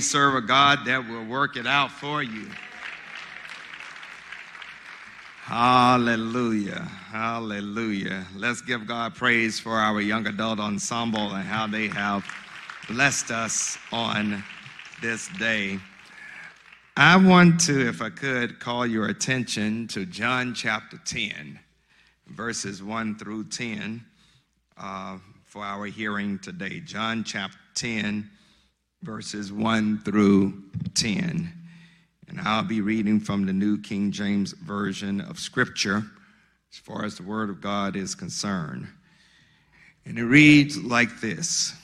Serve a God that will work it out for you? Hallelujah. Hallelujah. Let's give God praise for our young adult ensemble and how they have blessed us on this day. I want to, if I could, call your attention to John chapter 10, verses 1 through 10, uh, for our hearing today. John chapter 10, verses 1 through 10. And I'll be reading from the New King James Version of Scripture as far as the Word of God is concerned. And it reads like this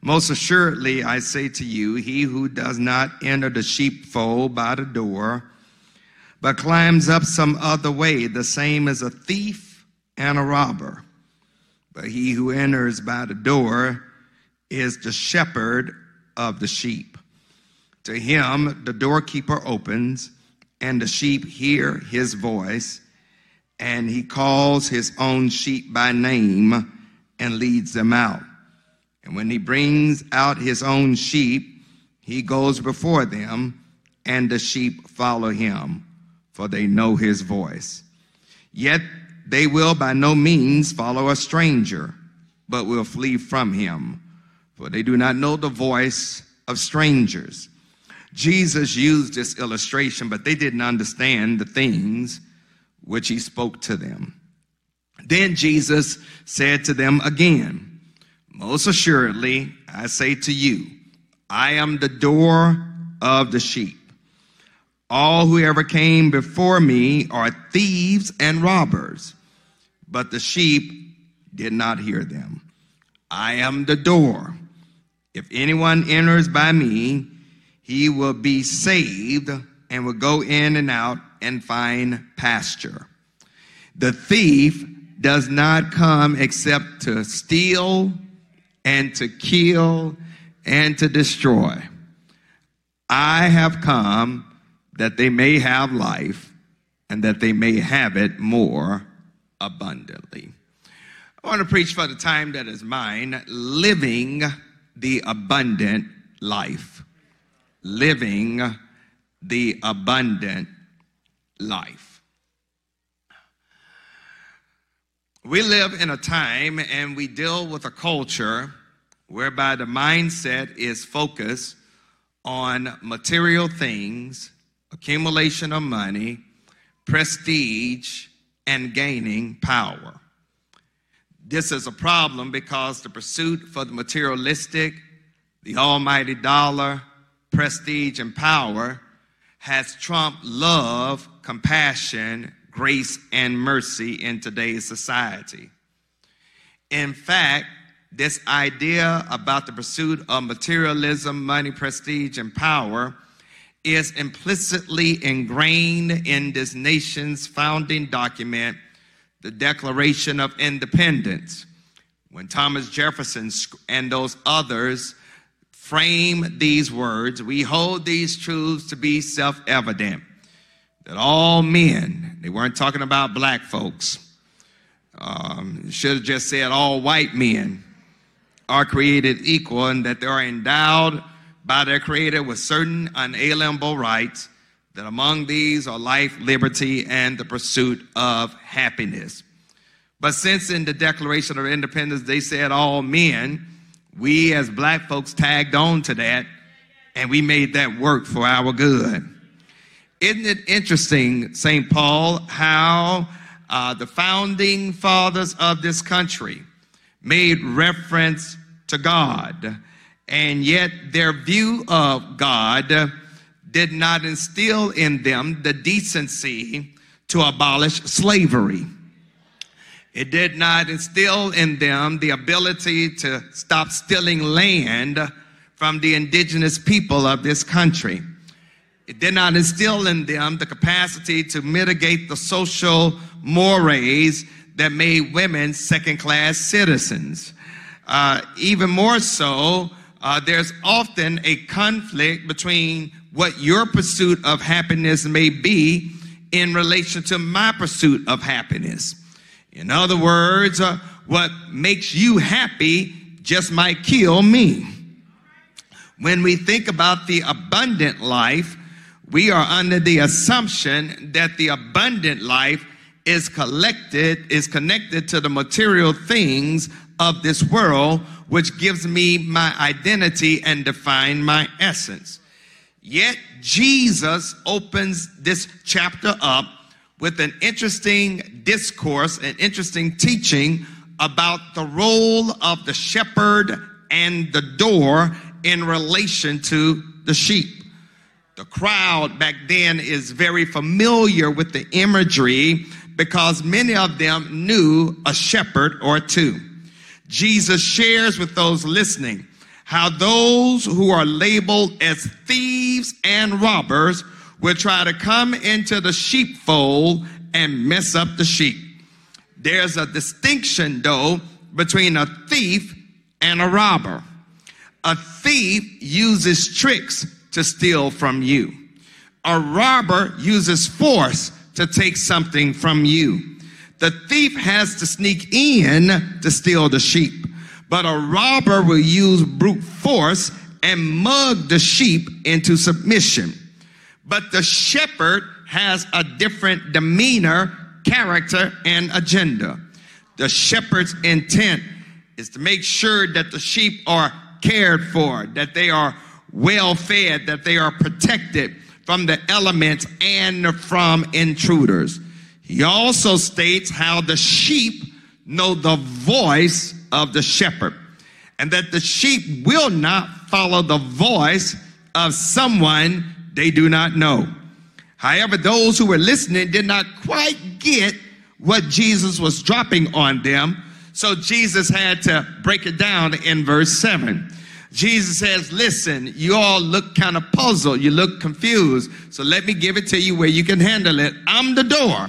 Most assuredly, I say to you, he who does not enter the sheepfold by the door, but climbs up some other way, the same as a thief and a robber. But he who enters by the door is the shepherd of the sheep. To him the doorkeeper opens, and the sheep hear his voice, and he calls his own sheep by name and leads them out. And when he brings out his own sheep, he goes before them, and the sheep follow him, for they know his voice. Yet they will by no means follow a stranger, but will flee from him, for they do not know the voice of strangers. Jesus used this illustration, but they didn't understand the things which he spoke to them. Then Jesus said to them again, Most assuredly, I say to you, I am the door of the sheep. All who ever came before me are thieves and robbers, but the sheep did not hear them. I am the door. If anyone enters by me, he will be saved and will go in and out and find pasture. The thief does not come except to steal and to kill and to destroy. I have come that they may have life and that they may have it more abundantly. I want to preach for the time that is mine, living the abundant life living the abundant life. We live in a time and we deal with a culture whereby the mindset is focused on material things, accumulation of money, prestige, and gaining power. This is a problem because the pursuit for the materialistic, the almighty dollar, prestige, and power has trumped love, compassion, grace, and mercy in today's society. In fact, this idea about the pursuit of materialism, money, prestige, and power is implicitly ingrained in this nation's founding document, the Declaration of Independence. When Thomas Jefferson and those others frame these words, we hold these truths to be self evident that all men, they weren't talking about black folks, um, should have just said all white men are created equal and that they are endowed by their creator with certain unalienable rights that among these are life liberty and the pursuit of happiness but since in the declaration of independence they said all men we as black folks tagged on to that and we made that work for our good. Isn't it interesting, St. Paul, how uh, the founding fathers of this country made reference to God, and yet their view of God did not instill in them the decency to abolish slavery. It did not instill in them the ability to stop stealing land from the indigenous people of this country. It did not instill in them the capacity to mitigate the social mores that made women second class citizens. Uh, even more so, uh, there's often a conflict between what your pursuit of happiness may be in relation to my pursuit of happiness. In other words, uh, what makes you happy just might kill me. When we think about the abundant life, we are under the assumption that the abundant life is collected, is connected to the material things of this world, which gives me my identity and define my essence. Yet Jesus opens this chapter up with an interesting discourse, an interesting teaching about the role of the shepherd and the door in relation to the sheep. The crowd back then is very familiar with the imagery because many of them knew a shepherd or two. Jesus shares with those listening how those who are labeled as thieves and robbers will try to come into the sheepfold and mess up the sheep. There's a distinction, though, between a thief and a robber. A thief uses tricks to steal from you. A robber uses force to take something from you. The thief has to sneak in to steal the sheep, but a robber will use brute force and mug the sheep into submission. But the shepherd has a different demeanor, character, and agenda. The shepherd's intent is to make sure that the sheep are cared for, that they are well fed, that they are protected from the elements and from intruders. He also states how the sheep know the voice of the shepherd and that the sheep will not follow the voice of someone they do not know. However, those who were listening did not quite get what Jesus was dropping on them. So Jesus had to break it down in verse 7. Jesus says, Listen, you all look kind of puzzled. You look confused. So let me give it to you where you can handle it. I'm the door.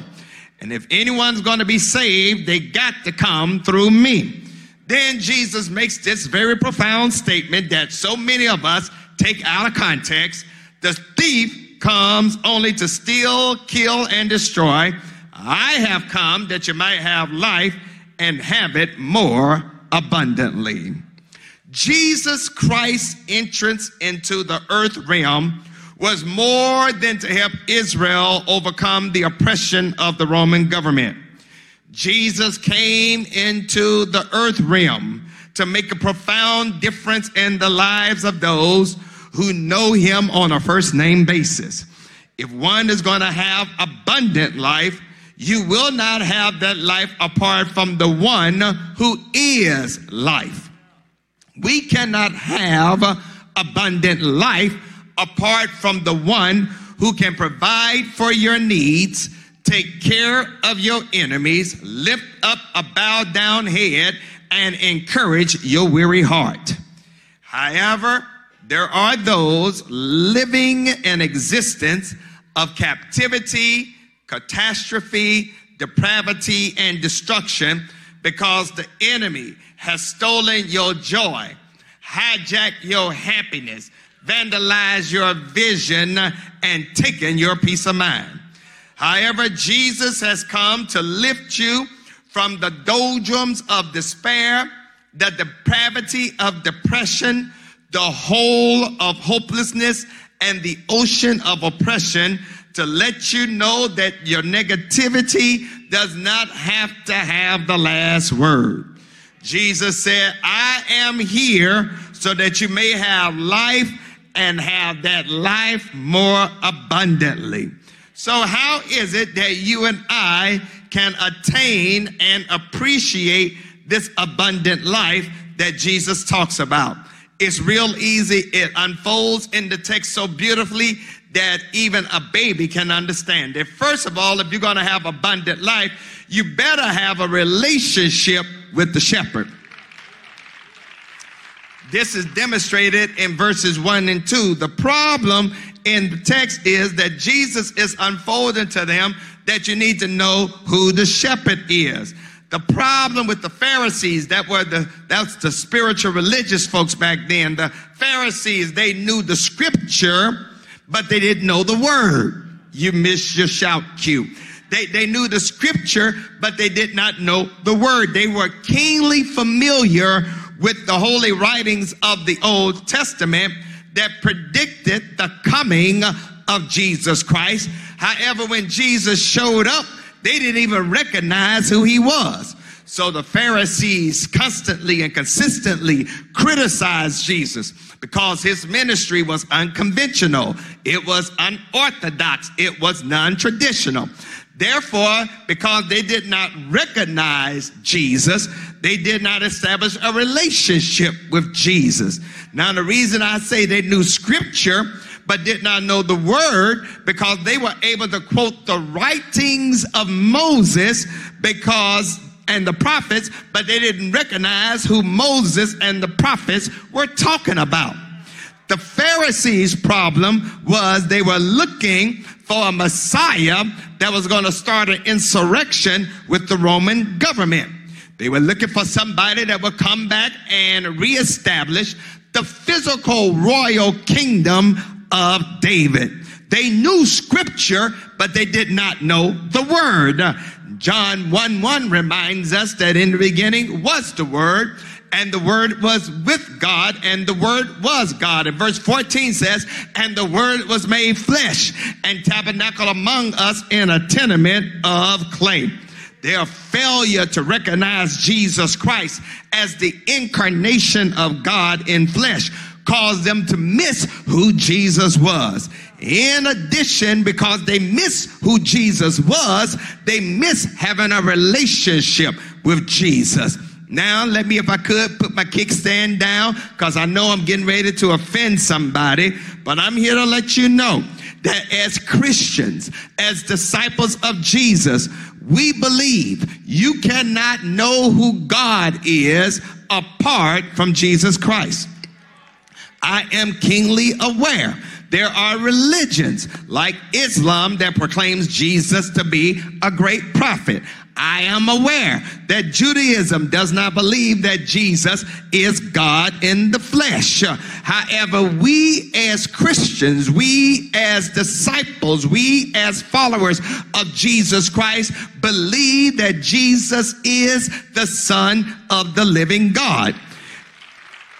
And if anyone's going to be saved, they got to come through me. Then Jesus makes this very profound statement that so many of us take out of context. The thief comes only to steal, kill, and destroy. I have come that you might have life and have it more abundantly. Jesus Christ's entrance into the earth realm was more than to help Israel overcome the oppression of the Roman government. Jesus came into the earth realm to make a profound difference in the lives of those who know him on a first name basis. If one is going to have abundant life, you will not have that life apart from the one who is life. We cannot have abundant life apart from the one who can provide for your needs, take care of your enemies, lift up a bowed down head, and encourage your weary heart. However, there are those living an existence of captivity, catastrophe, depravity, and destruction because the enemy has stolen your joy, hijacked your happiness, vandalized your vision, and taken your peace of mind. However, Jesus has come to lift you from the doldrums of despair, the depravity of depression, the hole of hopelessness, and the ocean of oppression to let you know that your negativity does not have to have the last word. Jesus said, I am here so that you may have life and have that life more abundantly. So, how is it that you and I can attain and appreciate this abundant life that Jesus talks about? It's real easy. It unfolds in the text so beautifully that even a baby can understand it. First of all, if you're going to have abundant life, you better have a relationship with the shepherd. This is demonstrated in verses 1 and 2. The problem in the text is that Jesus is unfolding to them that you need to know who the shepherd is. The problem with the Pharisees, that were the that's the spiritual religious folks back then. The Pharisees, they knew the scripture, but they didn't know the word. You missed your shout cue. They, they knew the scripture, but they did not know the word. They were keenly familiar with the holy writings of the Old Testament. That predicted the coming of Jesus Christ. However, when Jesus showed up, they didn't even recognize who he was. So the Pharisees constantly and consistently criticized Jesus because his ministry was unconventional, it was unorthodox, it was non traditional. Therefore, because they did not recognize Jesus, they did not establish a relationship with Jesus. Now, the reason I say they knew scripture but did not know the word because they were able to quote the writings of Moses because and the prophets, but they didn't recognize who Moses and the prophets were talking about. The Pharisees' problem was they were looking for a Messiah that was going to start an insurrection with the Roman government. They were looking for somebody that would come back and reestablish the physical royal kingdom of David. They knew scripture, but they did not know the word. John 1 1 reminds us that in the beginning was the Word, and the Word was with God, and the Word was God. And verse 14 says, And the Word was made flesh and tabernacle among us in a tenement of clay. Their failure to recognize Jesus Christ as the incarnation of God in flesh caused them to miss who Jesus was. In addition, because they miss who Jesus was, they miss having a relationship with Jesus. Now, let me, if I could, put my kickstand down because I know I'm getting ready to offend somebody, but I'm here to let you know that as Christians, as disciples of Jesus, we believe you cannot know who God is apart from Jesus Christ. I am keenly aware there are religions like Islam that proclaims Jesus to be a great prophet. I am aware that Judaism does not believe that Jesus is God in the flesh. However, we as Christians, we as disciples, we as followers of Jesus Christ believe that Jesus is the Son of the living God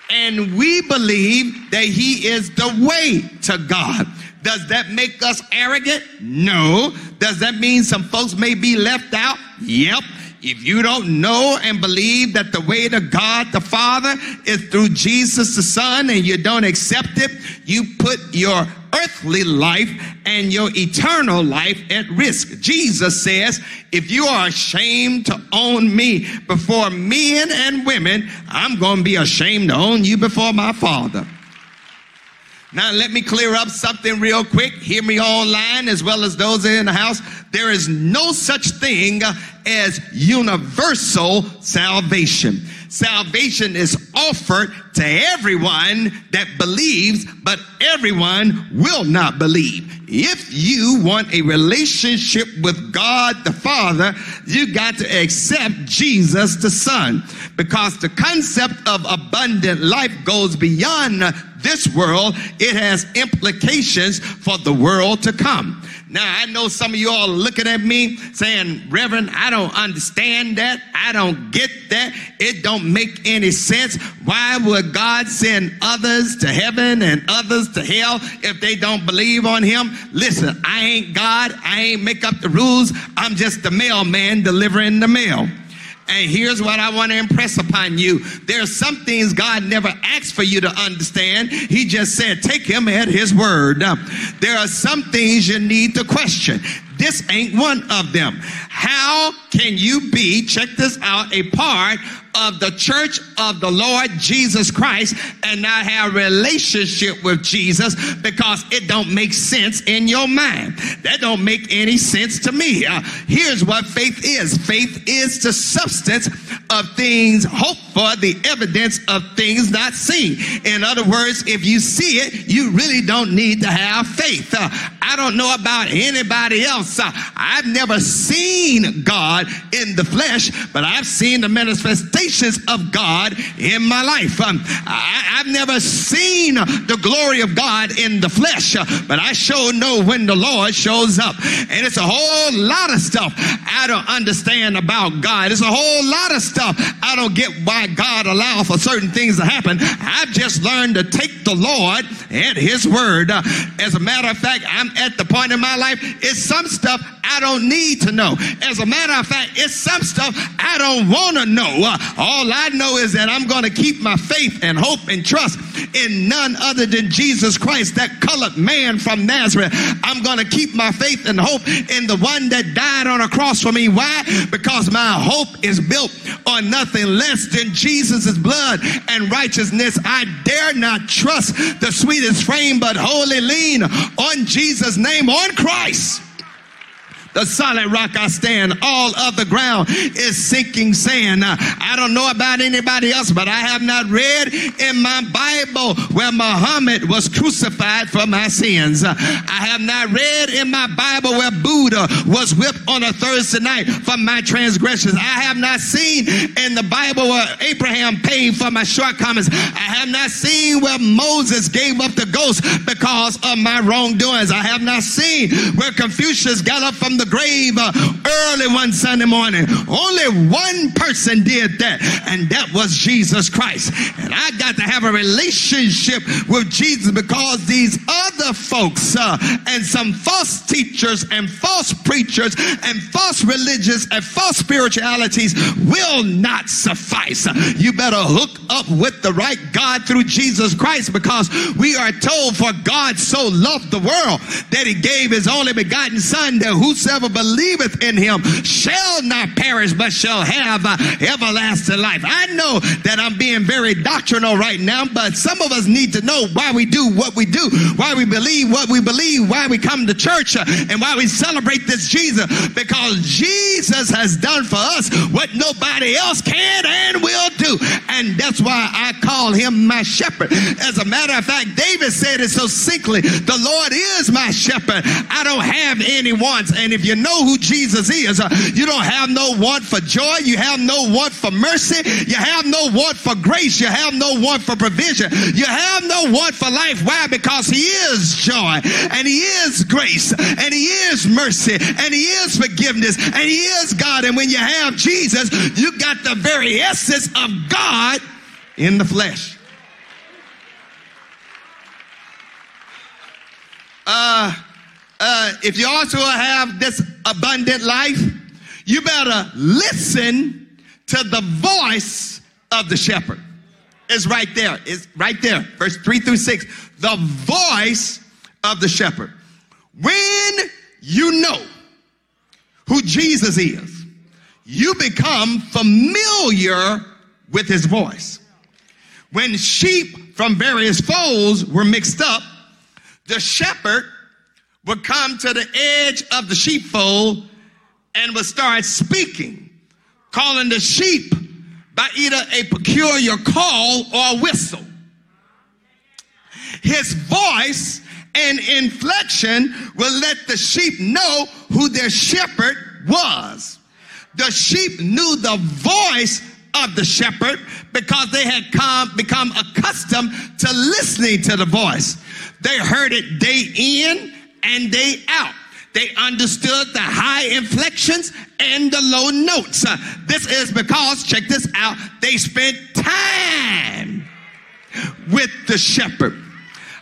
and we believe that he is the way to God. Does that make us arrogant? No. Does that mean some folks may be left out? Yep. If you don't know and believe that the way to God the Father is through Jesus the Son and you don't accept it, you put your earthly life and your eternal life at risk. Jesus says, if you are ashamed to own me before men and women, I'm going to be ashamed to own you before my Father. Now, let me clear up something real quick. Hear me online as well as those in the house. There is no such thing as universal salvation. Salvation is offered to everyone that believes, but everyone will not believe. If you want a relationship with God the Father, you got to accept Jesus the Son because the concept of abundant life goes beyond this world. It has implications for the world to come. Now, I know some of you all looking at me saying, Reverend, I don't understand that. I don't get that. It don't make any sense. Why would God send others to heaven and others to hell if they don't believe on him? Listen, I ain't God. I ain't make up the rules. I'm just the mailman delivering the mail. And here's what I want to impress upon you. There are some things God never asked for you to understand. He just said, take him at his word. There are some things you need to question. This ain't one of them. How can you be, check this out, a part of the church of the Lord Jesus Christ and not have a relationship with Jesus because it don't make sense in your mind. That don't make any sense to me. Uh, here's what faith is. Faith is the substance of things hoped for, the evidence of things not seen. In other words, if you see it, you really don't need to have faith. Uh, I don't know about anybody else. Uh, I've never seen seen God in the flesh, but I've seen the manifestations of God in my life. Um, I, have never seen the glory of God in the flesh, but I sure know when the Lord shows up. And it's a whole lot of stuff I don't understand about God. It's a whole lot of stuff I don't get why God allows for certain things to happen. I've just learned to take the Lord at His word. Uh, as a matter of fact, I'm at the point in my life, it's some stuff I don't need to know. As a matter of fact, it's some stuff I don't want to know. Uh, all I know is that I'm going to keep my faith and hope and trust in none other than Jesus Christ, that colored man from Nazareth. I'm going to keep my faith and hope in the one that died on a cross for me. Why? Because my hope is built on nothing less than Jesus' blood and righteousness. I dare not trust the sweetest frame, but wholly lean on Jesus' name, on Christ the solid rock I stand. All of the ground is sinking sand. I don't know about anybody else, but I have not read in my Bible where Muhammad was crucified for my sins. I have not read in my Bible where Buddha was whipped on a Thursday night for my transgressions. I have not seen in the Bible where Abraham paid for my shortcomings. I have not seen where Moses gave up the ghost because of my wrongdoings. I have not seen where Confucius got up from the grave uh, early one Sunday morning. Only one person did that, and that was Jesus Christ. And I got to have a relationship with Jesus because these other folks uh, and some false teachers and false preachers and false religions and false spiritualities will not suffice. You better hook up with the right God through Jesus Christ because we are told for God so loved the world that he gave his only begotten son that whosoever whosoever believeth in him shall not perish, but shall have uh, everlasting life. I know that I'm being very doctrinal right now, but some of us need to know why we do what we do, why we believe what we believe, why we come to church, uh, and why we celebrate this Jesus. Because Jesus has done for us what nobody else can and will do. And that's why I call him my shepherd. As a matter of fact, David said it so simply the Lord is my shepherd. I don't have any wants. And if you know who Jesus is, uh, you don't have no want for joy. You have no want for mercy. You have no want for grace. You have no want for provision. You have no want for life. Why? Because He is joy and He is grace and He is mercy and He is forgiveness and He is God. And when you have Jesus, you got the very essence of God in the flesh. Uh, uh, if you also have this abundant life, you better listen to the voice of the shepherd. It's right there. It's right there. Verse 3 through 6. The voice of the shepherd. When you know who Jesus is, you become familiar with his voice. When sheep from various folds were mixed up, the shepherd would come to the edge of the sheepfold and would start speaking, calling the sheep by either a peculiar call or whistle. His voice and inflection will let the sheep know who their shepherd was. The sheep knew the voice of the shepherd because they had come, become accustomed to listening to the voice. They heard it day in and day out. They understood the high inflections and the low notes. Uh, this is because, check this out, they spent time with the shepherd.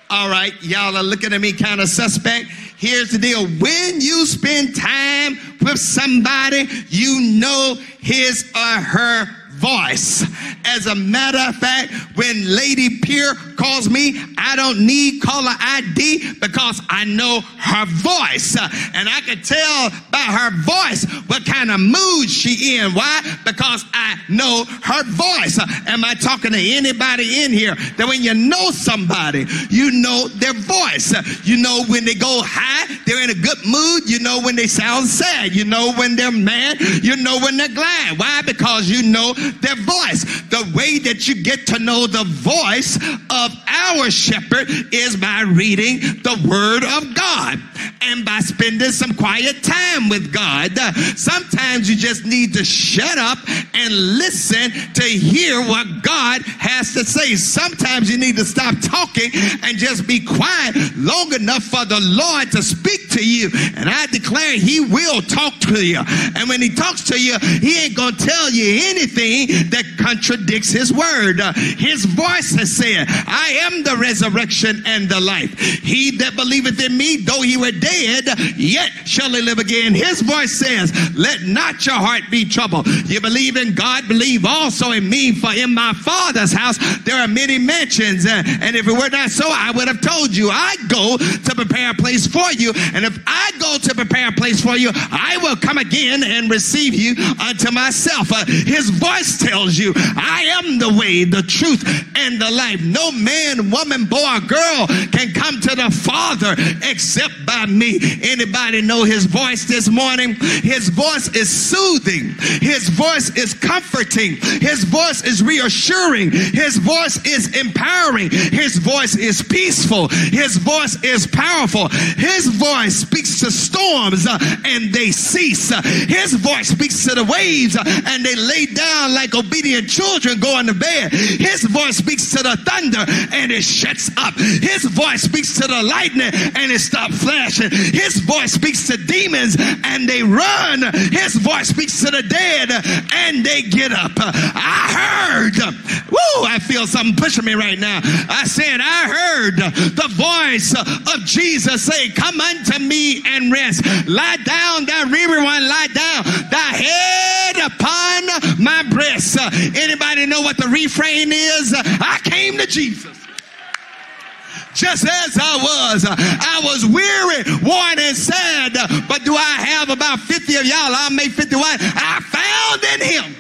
All right, y'all are looking at me kind of suspect. Here's the deal when you spend time with somebody, you know his or her voice. As a matter of fact, when Lady Pierre calls me, I don't need caller ID because I know her voice. And I can tell by her voice what kind of mood she in. Why? Because I know her voice. Am I talking to anybody in here that when you know somebody, you know their voice. You know when they go high, they're in a good mood. You know when they sound sad. You know when they're mad. You know when they're glad. Why? Because you know their voice. The the way that you get to know the voice of our shepherd is by reading the word of God and by spending some quiet time with God. Sometimes you just need to shut up and listen to hear what God has to say. Sometimes you need to stop talking and just be quiet long enough for the Lord to speak to you. And I declare he will talk to you. And when he talks to you, he ain't going to tell you anything that contradicts his word. His voice has said, I am the resurrection and the life. He that believeth in me, though he were dead, yet shall he live again. His voice says, Let not your heart be troubled. You believe in God, believe also in me, for in my Father's house there are many mansions. And if it were not so, I would have told you, I go to prepare a place for you. And if I go to prepare a place for you, I will come again and receive you unto myself. His voice tells you, I am the way, the truth, and the life. No man, woman, boy, or girl can come to the Father except by me. Anybody know his voice this morning? His voice is soothing. His voice is comforting. His voice is reassuring. His voice is empowering. His voice is peaceful. His voice is powerful. His voice speaks to storms uh, and they cease. His voice speaks to the waves uh, and they lay down like obedient children going to bed. His voice speaks to the thunder and it shuts up. His voice speaks to the lightning and it stops flashing. His voice speaks to demons and they run. His voice speaks to the dead and they get up. I heard, woo, I feel something pushing me right now. I said, I heard the voice of Jesus say, Come unto me and rest. Lie down, thou weary one, lie down, thy head upon my breast. Anybody know what the refrain is? I came to Jesus just as I was. I was weary, worn, and sad. But do I have about 50 of y'all? I made 51. I found in him.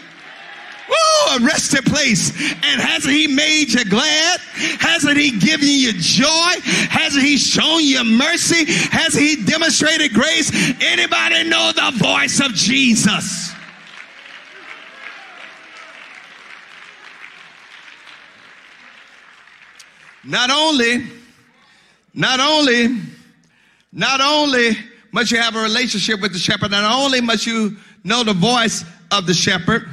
Ooh, a resting place. And hasn't he made you glad? Hasn't he given you joy? Hasn't he shown you mercy? Has he demonstrated grace? Anybody know the voice of Jesus? Not only, not only, not only must you have a relationship with the shepherd, not only must you know the voice of the shepherd,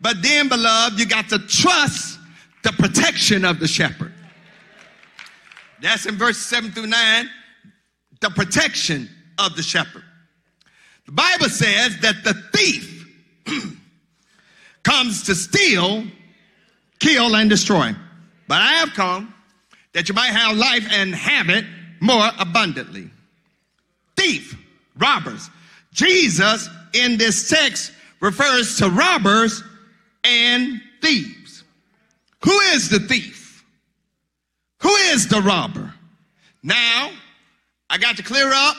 but then, beloved, you got to trust the protection of the shepherd. That's in verse 7 through 9, the protection of the shepherd. The Bible says that the thief comes to steal, kill, and destroy. But I have come that you might have life and have it more abundantly. Thief, robbers. Jesus in this text refers to robbers and thieves. Who is the thief? Who is the robber? Now, I got to clear up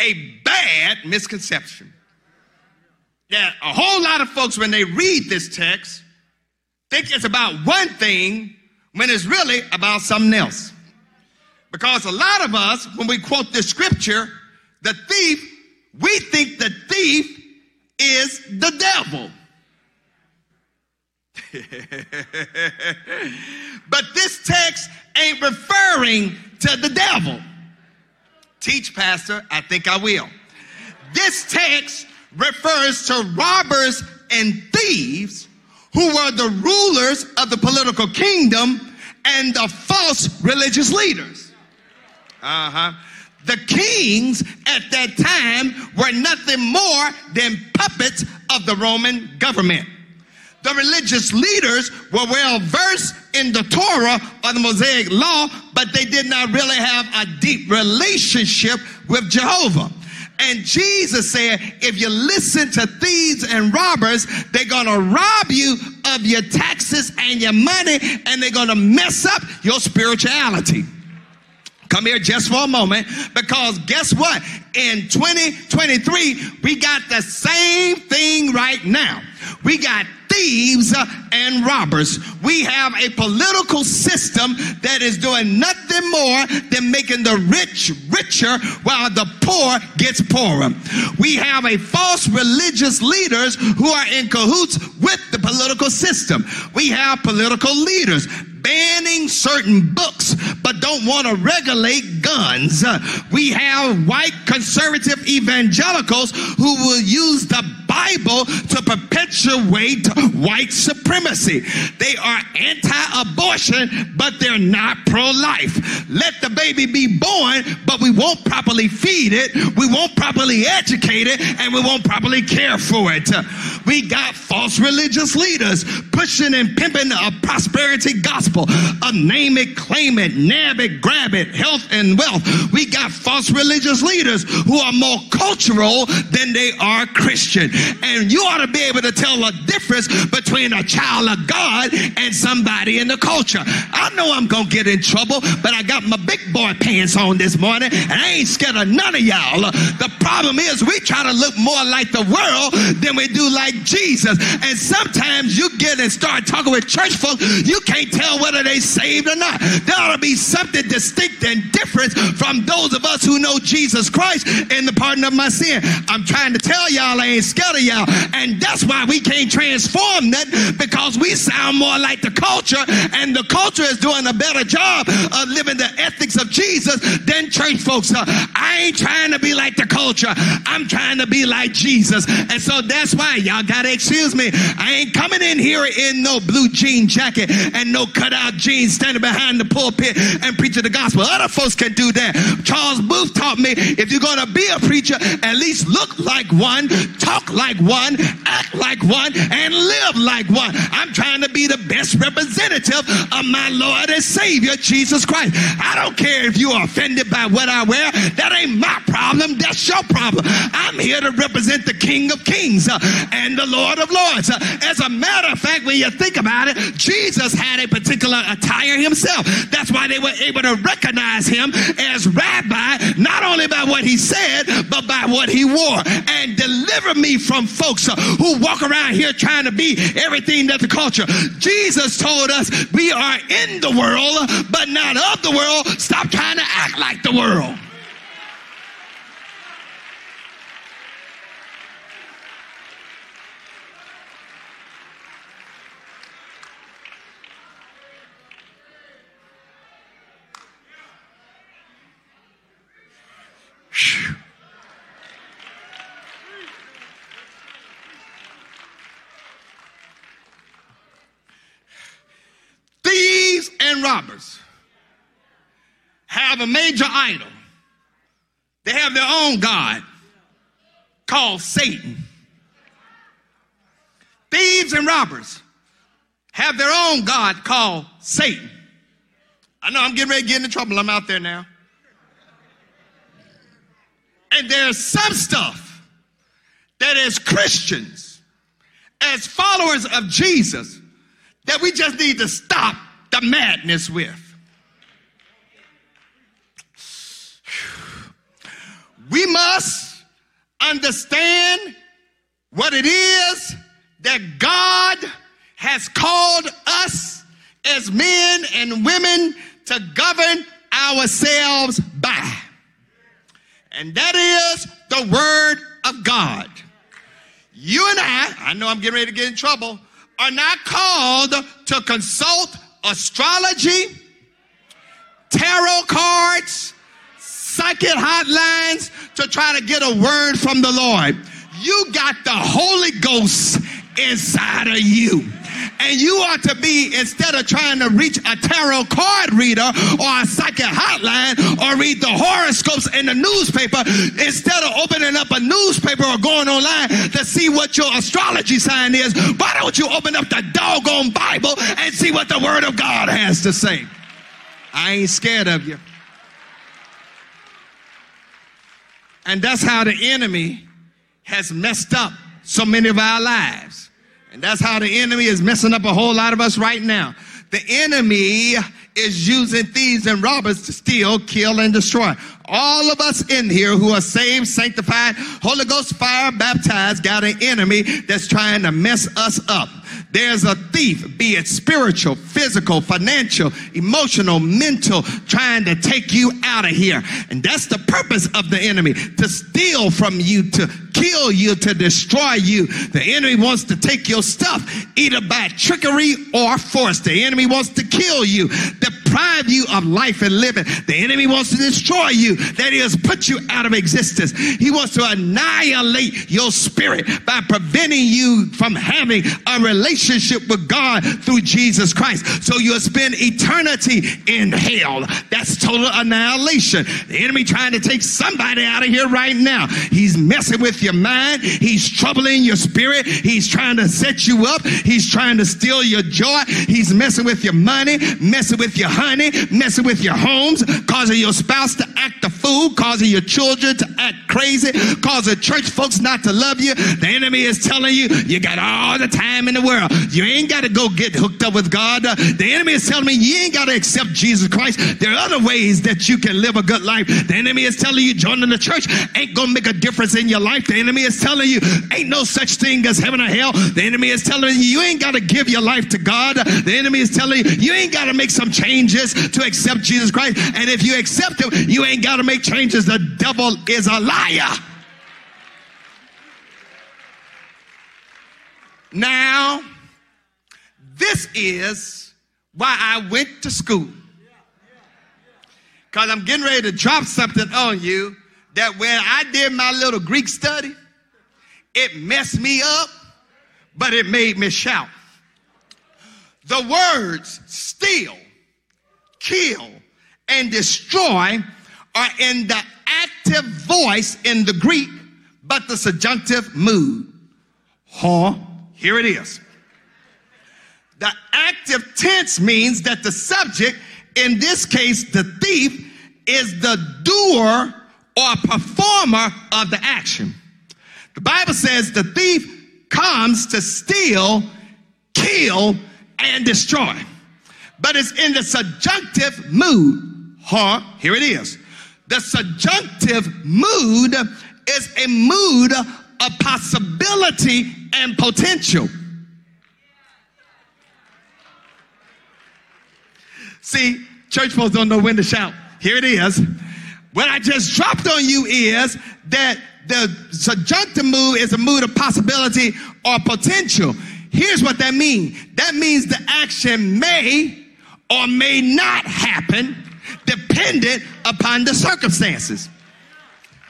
a bad misconception. That a whole lot of folks, when they read this text, think it's about one thing when it's really about something else. Because a lot of us, when we quote this scripture, the thief, we think the thief is the devil. but this text ain't referring to the devil. Teach, Pastor, I think I will. This text refers to robbers and thieves who were the rulers of the political kingdom and the false religious leaders. Uh huh. The kings at that time were nothing more than puppets of the Roman government. The religious leaders were well versed in the Torah or the Mosaic law, but they did not really have a deep relationship with Jehovah. And Jesus said, if you listen to thieves and robbers, they're going to rob you of your taxes and your money, and they're going to mess up your spirituality. Come here just for a moment because guess what? In 2023, we got the same thing right now. We got thieves and robbers. We have a political system that is doing nothing more than making the rich richer while the poor gets poorer. We have a false religious leaders who are in cahoots with the political system. We have political leaders banning certain books but don't want to regulate guns. We have white conservative evangelicals who will use the Bible to perpetuate white supremacy. They are anti abortion, but they're not pro life. Let the baby be born, but we won't properly feed it, we won't properly educate it, and we won't properly care for it. We got false religious leaders pushing and pimping a prosperity gospel, a name it, claim it, nab it, grab it, health and wealth. We got false religious leaders who are more cultural than they are Christian. And you ought to be able to tell a difference between a child of God and somebody in the culture. I know I'm going to get in trouble, but I got my big boy pants on this morning and I ain't scared of none of y'all. The problem is we try to look more like the world than we do like Jesus. And sometimes you get and start talking with church folks, you can't tell whether they saved or not. There ought to be something distinct and different from those of us who know Jesus Christ in the pardon of my sin. I'm trying to tell y'all I ain't scared of y'all. And that's why we can't transform that because we sound more like the culture and the culture is doing a better job of living the ethics of Jesus than church folks are. I ain't trying to be like the culture. I'm trying to be like Jesus. And so that's why y'all gotta excuse me. I ain't coming in here in no blue jean jacket and no cutout jeans standing behind the pulpit and preaching the gospel. Other folks can do that. Charles Booth taught me if you're gonna be a preacher, at least look like one, talk like one, act like one, and live like one. I'm trying to be the best representative of my Lord and Savior, Jesus Christ. I don't care if you're offended by what I wear. That ain't my problem. That's your problem. I'm here to represent the King of Kings uh, and the Lord of Lords. Uh, as a matter of fact, when you think about it, Jesus had a particular attire himself. That's why they were able to recognize him as rabbi, not only by what he said, but by what he wore. And deliver me from folks uh, who walk around here trying to be everything that the culture. Jesus told us we are in the world, but not of the world. Stop trying to act like the world. Thieves and robbers have a major idol. They have their own God called Satan. Thieves and robbers have their own God called Satan. I know I'm getting ready to get into trouble. I'm out there now. And there's some stuff that as Christians, as followers of Jesus, that we just need to stop the madness with. We must understand what it is that God has called us as men and women to govern ourselves by. And that is the Word of God. You and I, I know I'm getting ready to get in trouble, are not called to consult astrology, tarot cards, psychic hotlines to try to get a word from the Lord. You got the Holy Ghost inside of you. And you ought to be, instead of trying to reach a tarot card reader or a psychic hotline or read the horoscopes in the newspaper, instead of opening up a newspaper or going online to see what your astrology sign is, why don't you open up the doggone Bible and see what the Word of God has to say? I ain't scared of you. And that's how the enemy has messed up so many of our lives. And that's how the enemy is messing up a whole lot of us right now. The enemy is using thieves and robbers to steal, kill, and destroy. All of us in here who are saved, sanctified, Holy Ghost fire baptized, got an enemy that's trying to mess us up. There's a thief, be it spiritual, physical, financial, emotional, mental, trying to take you out of here. And that's the purpose of the enemy to steal from you, to kill you, to destroy you. The enemy wants to take your stuff either by trickery or force. The enemy wants to kill you, the deprive you of life and living. The enemy wants to destroy you, that is, put you out of existence. He wants to annihilate your spirit by preventing you from having a relationship with God through Jesus Christ. So you'll spend eternity in hell. That's total annihilation. The enemy trying to take somebody out of here right now. He's messing with your mind. He's troubling your spirit. He's trying to set you up. He's trying to steal your joy. He's messing with your money, messing with your honey, messing with your homes, causing your spouse to act a fool, causing your children to act crazy, causing church folks not to love you. The enemy is telling you you got all the time in the world. You ain't got to go get hooked up with God. The enemy is telling me you ain't got to accept Jesus Christ. There are other ways that you can live a good life. The enemy is telling you joining the church ain't going to make a difference in your life. The enemy is telling you ain't no such thing as heaven or hell. The enemy is telling you you ain't got to give your life to God. The enemy is telling you you ain't got to make some to accept Jesus Christ. And if you accept him, you ain't got to make changes. The devil is a liar. Now, this is why I went to school. Because I'm getting ready to drop something on you that when I did my little Greek study, it messed me up, but it made me shout. The words steal, kill, and destroy are in the active voice in the Greek, but the subjunctive mood. Huh? Here it is. The active tense means that the subject, in this case, the thief, is the doer or performer of the action. The Bible says the thief comes to steal, kill, and destroy. But it's in the subjunctive mood. Huh? Here it is. The subjunctive mood is a mood of possibility and potential. See, church folks don't know when to shout. Here it is. What I just dropped on you is that the subjunctive mood is a mood of possibility or potential. Here's what that means. That means the action may or may not happen dependent upon the circumstances.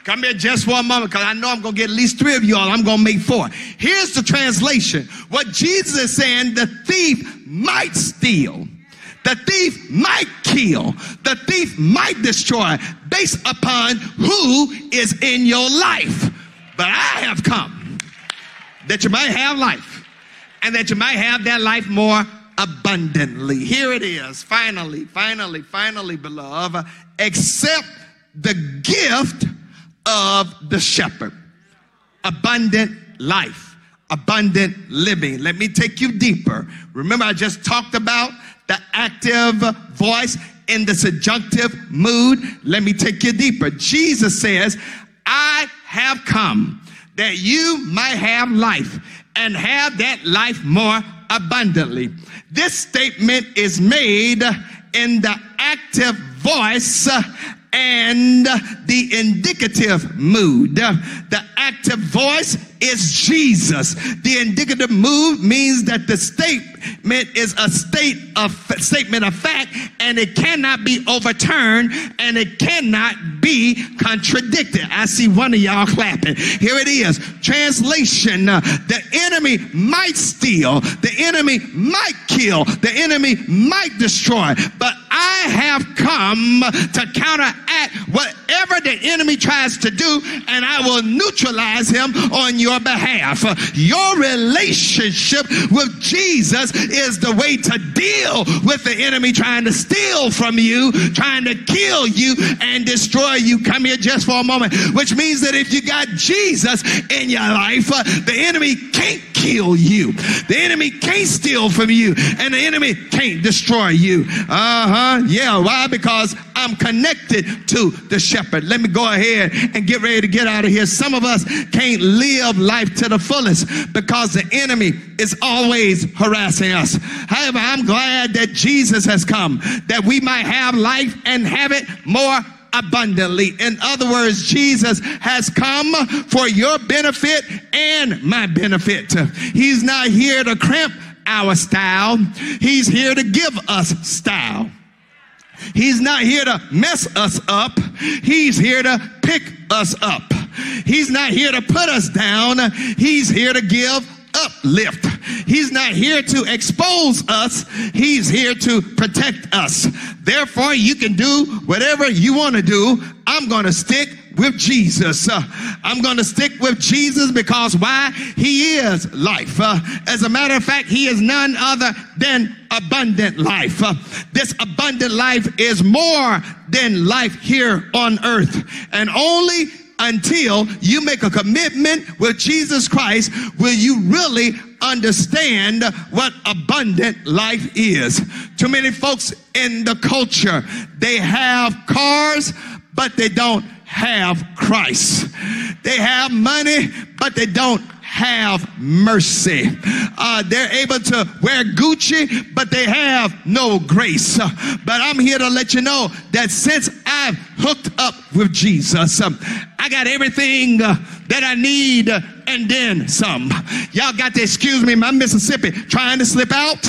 Come here just a moment because I know I'm going to get at least three of y'all. I'm going to make four. Here's the translation. What Jesus is saying, the thief might steal. The thief might kill. The thief might destroy based upon who is in your life. But I have come that you might have life and that you might have that life more abundantly. Here it is. Finally, finally, finally, beloved, accept the gift of the shepherd. Abundant life, abundant living. Let me take you deeper. Remember, I just talked about the active voice in the subjunctive mood. Let me take you deeper. Jesus says, I have come that you might have life and have that life more abundantly. This statement is made in the active voice and the indicative mood. The active voice is Jesus. The indicative mood means that the statement is a state of statement of fact and it cannot be overturned and it cannot be contradicted. I see one of y'all clapping. Here it is. Translation. Uh, the enemy might steal. The enemy might kill. The enemy might destroy. But I have come to counteract whatever the enemy tries to do and I will neutralize him on your behalf. Your relationship with Jesus is the way to deal with the enemy trying to steal from you, trying to kill you and destroy you. Come here just for a moment, which means that if you got Jesus in your life, uh, the enemy can't kill you. The enemy can't steal from you, and the enemy can't destroy you. Uh huh. Yeah. Why? Because I'm connected to the shepherd. Let me go ahead and get ready to get out of here. Some of us can't live life to the fullest because the enemy is always harassing us. However, I'm glad that Jesus has come that we might have life and have it more abundantly. In other words, Jesus has come for your benefit and my benefit. He's not here to cramp our style, He's here to give us style. He's not here to mess us up. He's here to pick us up. He's not here to put us down. He's here to give uplift. He's not here to expose us. He's here to protect us. Therefore, you can do whatever you want to do. I'm going to stick with Jesus. Uh, I'm going to stick with Jesus because why? He is life. Uh, as a matter of fact, he is none other than abundant life. Uh, this abundant life is more than life here on earth. And only until you make a commitment with Jesus Christ will you really understand what abundant life is. Too many folks in the culture, they have cars, but they don't have Christ. They have money, but they don't have mercy. Uh, they're able to wear Gucci, but they have no grace. But I'm here to let you know that since I've hooked up with Jesus, um, I got everything uh, that I need uh, and then some. Y'all got to excuse me, my Mississippi trying to slip out,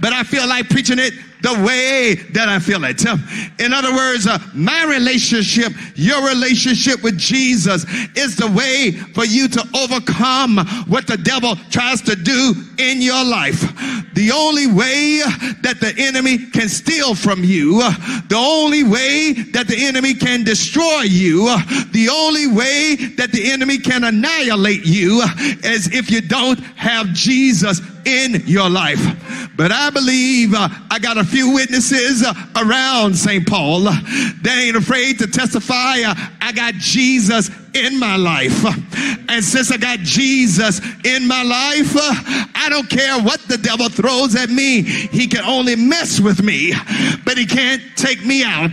but I feel like preaching it the way that I feel it. In other words, uh, my relationship, your relationship with Jesus is the way for you to overcome what the devil tries to do in your life. The only way that the enemy can steal from you, the only way that the enemy can destroy you, the only way that the enemy can annihilate you is if you don't have Jesus in your life. But I believe uh, I got a few witnesses uh, around St. Paul that ain't afraid to testify. Uh, I got Jesus in my life. And since I got Jesus in my life, I don't care what the devil throws at me. He can only mess with me, but he can't take me out.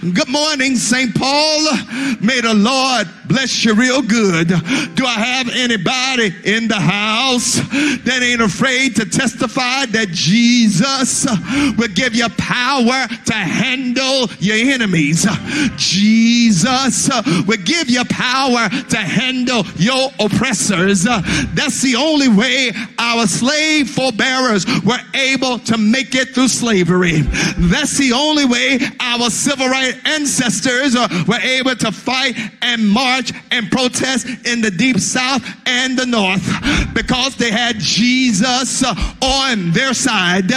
Good morning, St. Paul. May the Lord bless you real good. Do I have anybody in the house that ain't afraid to testify that Jesus will give you power to handle your enemies? Jesus will give you power power to handle your oppressors. Uh, that's the only way our slave forbearers were able to make it through slavery. That's the only way our civil rights ancestors uh, were able to fight and march and protest in the deep south and the north because they had Jesus uh, on their side.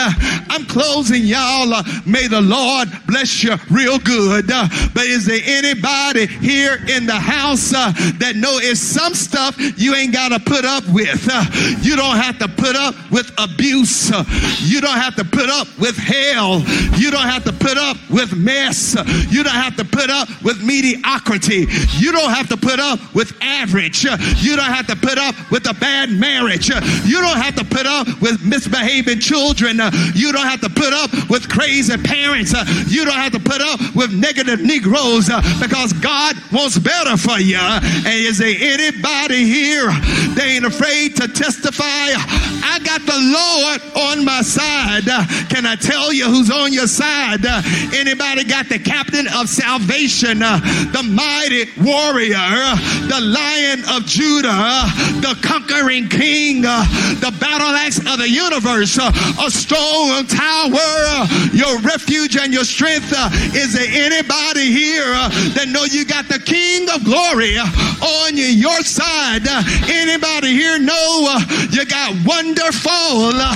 I'm closing, y'all. May the Lord bless you real good. But is there anybody here in the house? Uh, that know it's some stuff you ain't got to put up with. Uh, you don't have to put up with abuse. Uh, you don't have to put up with hell. You don't have to put up with mess. You don't have to put up with mediocrity. You don't have to put up with average. You don't have to put up with a bad marriage. You don't have to put up with misbehaving children. You don't have to put up with crazy parents. You don't have to put up with negative Negroes because God wants better for you. And is there anybody here that ain't afraid to testify? I got the Lord on my side. Can I tell you who's on your side? Anybody got the captain of salvation, the mighty warrior, the lion of Judah, the conquering king, the battle axe of the universe, a strong tower, your refuge and your strength? Is there anybody here that know you got the king of glory? On your side. Anybody here know uh, you got wonderful uh,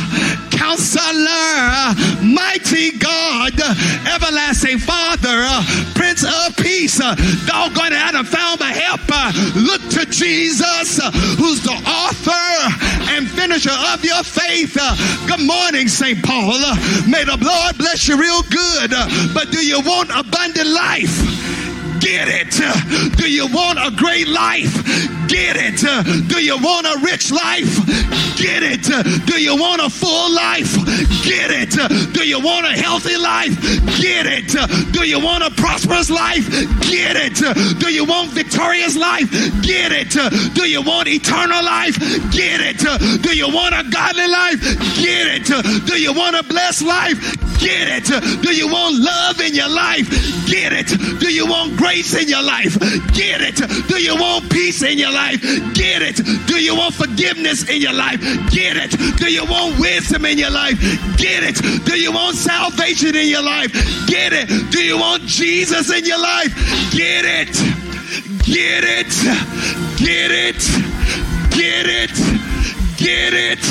counselor, uh, mighty God, everlasting Father, uh, Prince of Peace, uh, doggone it, I done found my help. Uh, look to Jesus, who's the author and finisher of your faith. Good morning, St. Paul. May the Lord bless you real good. But do you want abundant life? Get it. Do you want a great life? Get it. Do you want a rich life? Get it. Do you want a full life? Get it. Do you want a healthy life? Get it. Do you want a prosperous life? Get it. Do you want victorious life? Get it. Do you want eternal life? Get it. Do you want a godly life? Get it. Do you want a blessed life? Get it. Do you want love in your life? Get it. Do you want grace in your life? Get it. Do you want peace in your life? Get it. Do you want forgiveness in your life? Get it. Do you want wisdom in your life? Get it. Do you want salvation in your life? Get it. Do you want Jesus in your life? Get it. Get it. Get it. Get it. Get it.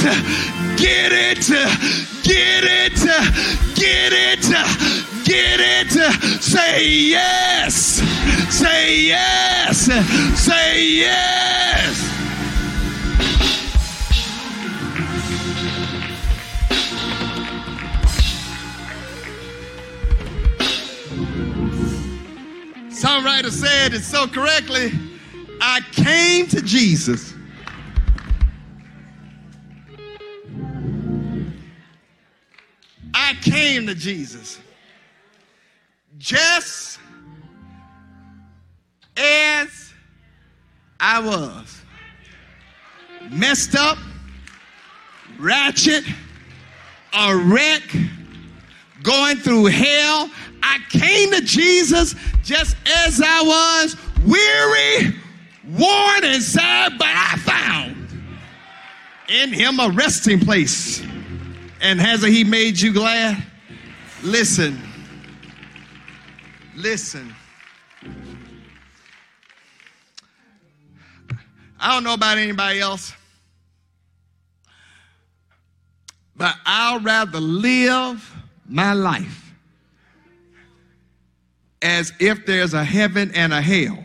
Get it. Get it. Get it. Get it. Say yes. Say yes. Say yes. Songwriter said it so correctly. I came to Jesus. I came to Jesus just as I was. Messed up, ratchet, a wreck, going through hell. I came to Jesus just as I was, weary, worn, and sad, but I found in him a resting place. And hasn't he made you glad? Listen. Listen. I don't know about anybody else, but I'll rather live my life as if there's a heaven and a hell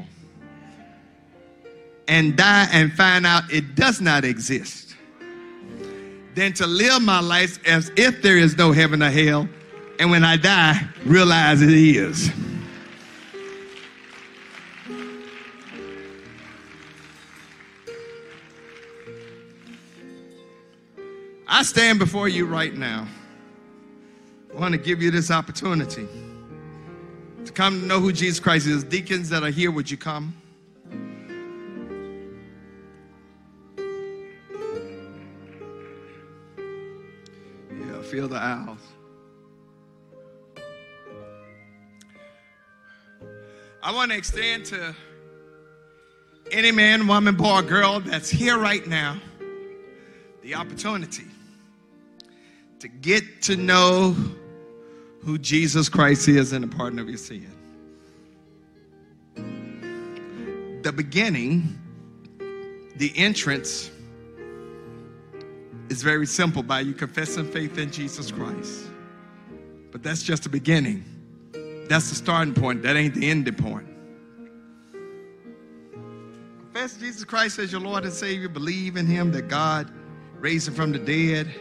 and die and find out it does not exist than to live my life as if there is no heaven or hell and when I die, realize it is. I stand before you right now. I want to give you this opportunity to come to know who Jesus Christ is. Deacons that are here, would you come? Yeah, feel the aisles. I want to extend to any man, woman, boy, girl that's here right now the opportunity to get to know who Jesus Christ is and the pardon of your sin. The beginning, the entrance is very simple by you confessing faith in Jesus Christ. But that's just the beginning. That's the starting point. That ain't the ending point. Confess Jesus Christ as your Lord and Savior. Believe in Him that God raised Him from the dead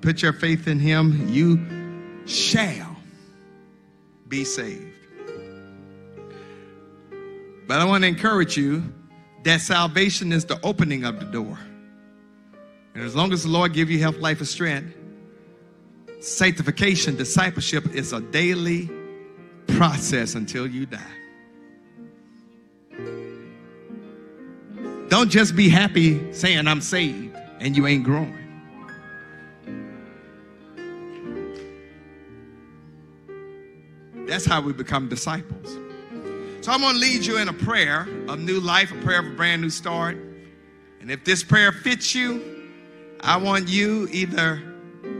put your faith in Him. You shall be saved. But I want to encourage you that salvation is the opening of the door. And as long as the Lord give you health, life, and strength, sanctification, discipleship is a daily process until you die. Don't just be happy saying I'm saved and you ain't growing. That's how we become disciples. So I'm going to lead you in a prayer of new life, a prayer of a brand new start. And if this prayer fits you, I want you either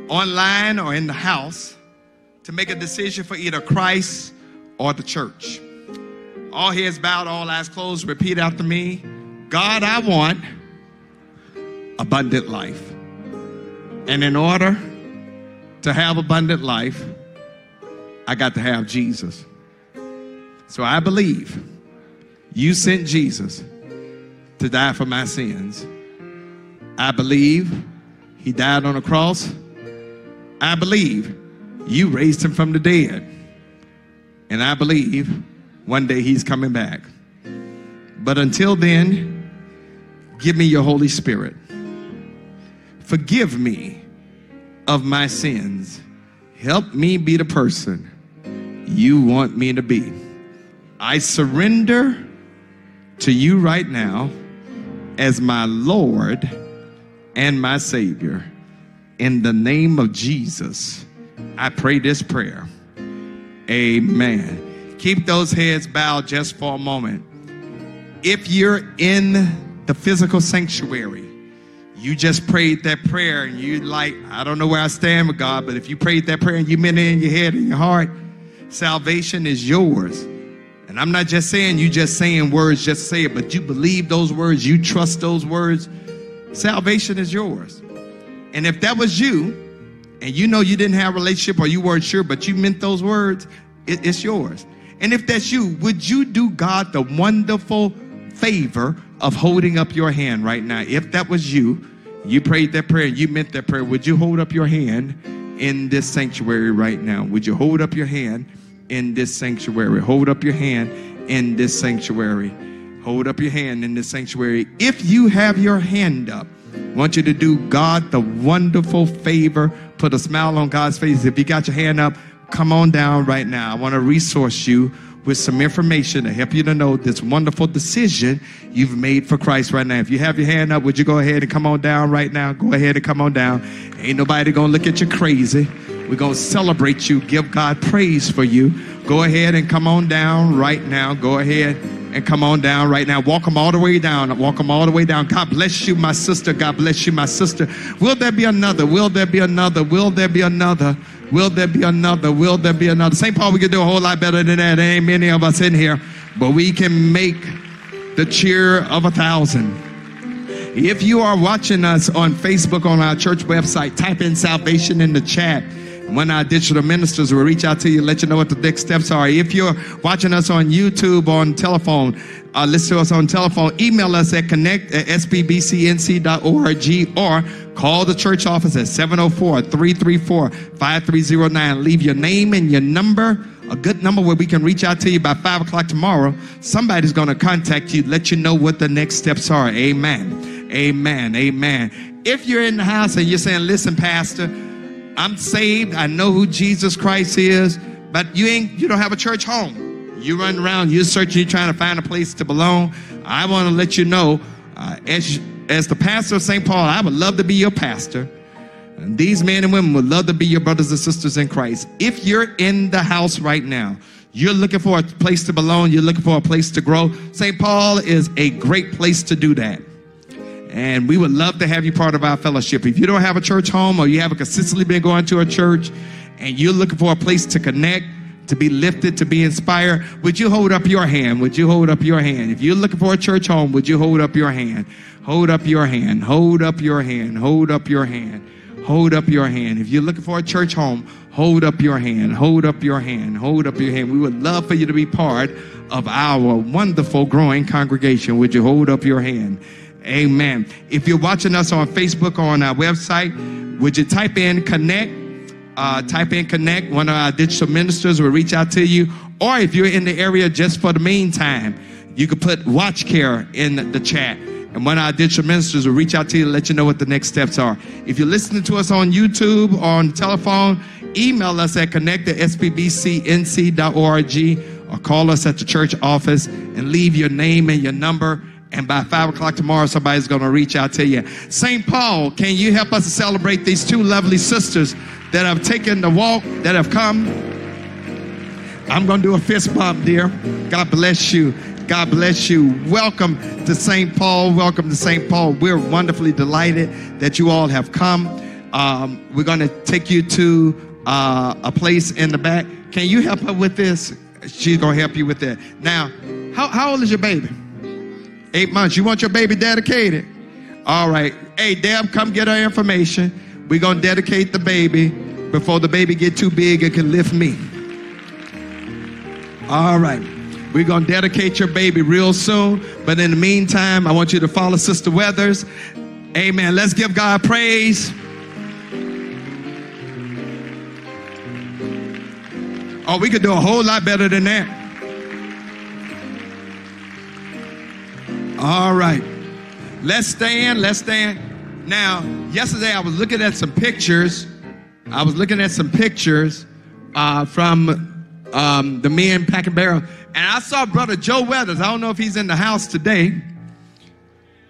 online or in the house to make a decision for either Christ or the church. All heads bowed, all eyes closed. Repeat after me God, I want abundant life. And in order to have abundant life, I got to have Jesus. So I believe you sent Jesus to die for my sins. I believe he died on the cross. I believe you raised him from the dead. And I believe one day he's coming back. But until then, give me your Holy Spirit. Forgive me of my sins. Help me be the person you want me to be. I surrender to you right now as my Lord and my Savior. In the name of Jesus, I pray this prayer. Amen. Keep those heads bowed just for a moment. If you're in the physical sanctuary, you just prayed that prayer and you like, I don't know where I stand with God, but if you prayed that prayer and you meant it in your head and your heart, salvation is yours. And I'm not just saying you just saying words, just say it, but you believe those words, you trust those words, salvation is yours. And if that was you, and you know you didn't have a relationship or you weren't sure, but you meant those words, it, it's yours. And if that's you, would you do God the wonderful favor of holding up your hand right now? If that was you, you prayed that prayer, you meant that prayer, would you hold up your hand in this sanctuary right now? Would you hold up your hand in this sanctuary? Hold up your hand in this sanctuary. Hold up your hand in this sanctuary. If you have your hand up, I want you to do God the wonderful favor. Put a smile on God's face. If you got your hand up, come on down right now. I want to resource you with some information to help you to know this wonderful decision you've made for Christ right now. If you have your hand up, would you go ahead and come on down right now? Go ahead and come on down. Ain't nobody gonna look at you crazy. We're gonna celebrate you, give God praise for you. Go ahead and come on down right now. Go ahead and come on down right now. Walk them all the way down. Walk them all the way down. God bless you, my sister. God bless you, my sister. Will there be another? Will there be another? Will there be another? Will there be another? Will there be another? St. Paul, we can do a whole lot better than that. There ain't many of us in here, but we can make the cheer of a thousand. If you are watching us on Facebook on our church website, type in salvation in the chat. One of our digital ministers will reach out to you, let you know what the next steps are. If you're watching us on YouTube, on telephone, uh, listen to us on telephone, email us at connect at sbbcnc.org or call the church office at 704-334-5309. Leave your name and your number, a good number where we can reach out to you by 5 o'clock tomorrow. Somebody's going to contact you, let you know what the next steps are. Amen. Amen. Amen. If you're in the house and you're saying, listen, Pastor, I'm saved. I know who Jesus Christ is, but you ain't you don't have a church home. You run around, you're searching, you're trying to find a place to belong. I want to let you know, uh, as as the pastor of St. Paul, I would love to be your pastor. And these men and women would love to be your brothers and sisters in Christ. If you're in the house right now, you're looking for a place to belong, you're looking for a place to grow. St. Paul is a great place to do that. And we would love to have you part of our fellowship. If you don't have a church home or you haven't consistently been going to a church and you're looking for a place to connect, to be lifted, to be inspired, would you hold up your hand? Would you hold up your hand? If you're looking for a church home, would you hold up your hand? Hold up your hand. Hold up your hand. Hold up your hand. Hold up your hand. If you're looking for a church home, hold up your hand. Hold up your hand. Hold up your hand. We would love for you to be part of our wonderful growing congregation. Would you hold up your hand? Amen. If you're watching us on Facebook or on our website, would you type in connect? Uh, type in connect. One of our digital ministers will reach out to you. Or if you're in the area just for the meantime, you could put watch care in the chat. And one of our digital ministers will reach out to you let you know what the next steps are. If you're listening to us on YouTube or on telephone, email us at connect at sbbcnc.org or call us at the church office and leave your name and your number and by five o'clock tomorrow, somebody's going to reach out to you. St. Paul, can you help us to celebrate these two lovely sisters that have taken the walk, that have come? I'm going to do a fist bump, dear. God bless you. God bless you. Welcome to St. Paul. Welcome to St. Paul. We're wonderfully delighted that you all have come. Um, we're going to take you to uh, a place in the back. Can you help her with this? She's going to help you with that. Now, how, how old is your baby? Eight months. You want your baby dedicated? All right. Hey, Deb, come get our information. We're going to dedicate the baby before the baby get too big it can lift me. All right. We're going to dedicate your baby real soon. But in the meantime, I want you to follow Sister Weathers. Amen. Let's give God praise. Oh, we could do a whole lot better than that. All right. Let's stand. Let's stand. Now, yesterday I was looking at some pictures. I was looking at some pictures uh, from um, the men packing barrel, and I saw Brother Joe Weathers. I don't know if he's in the house today.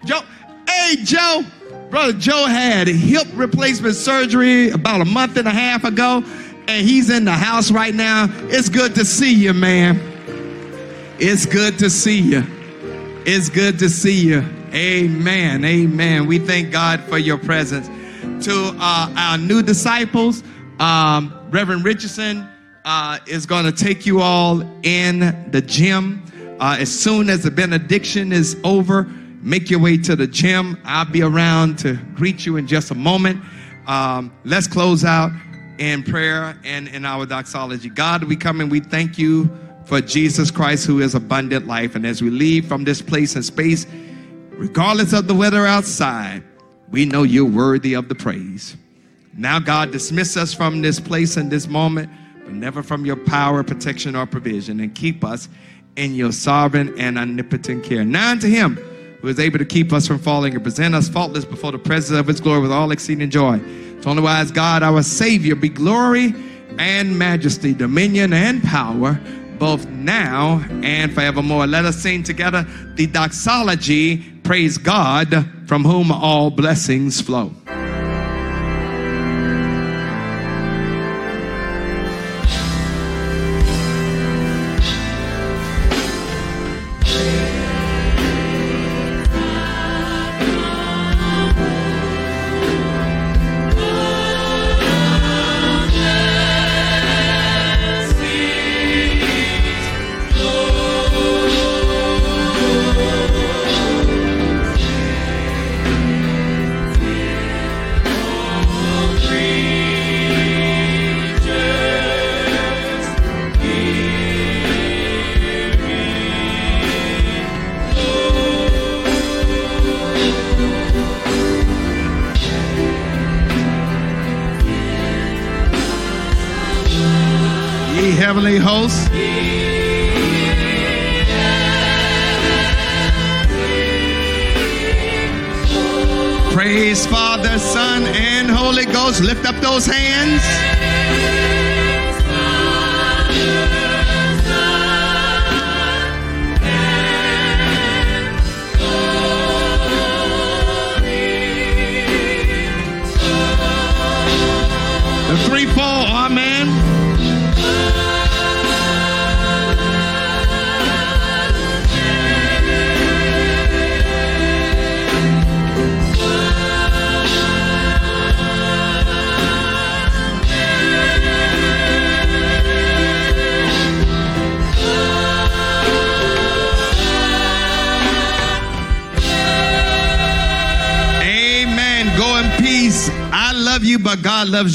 Joe, hey Joe, Brother Joe had hip replacement surgery about a month and a half ago, and he's in the house right now. It's good to see you, man. It's good to see you. It's good to see you. Amen. Amen. We thank God for your presence. To uh, our new disciples, um, Reverend Richardson uh, is going to take you all in the gym. Uh, as soon as the benediction is over, make your way to the gym. I'll be around to greet you in just a moment. Um, let's close out in prayer and in our doxology. God, we come and we thank you for Jesus Christ, who is abundant life. And as we leave from this place and space, regardless of the weather outside, we know you're worthy of the praise. Now, God, dismiss us from this place and this moment, but never from your power, protection, or provision, and keep us in your sovereign and omnipotent care. Now unto him who is able to keep us from falling and present us faultless before the presence of his glory with all exceeding joy. To only wise God, our Savior, be glory and majesty, dominion and power both now and forevermore. Let us sing together the doxology, praise God, from whom all blessings flow.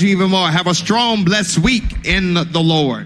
You even more. Have a strong, blessed week in the Lord.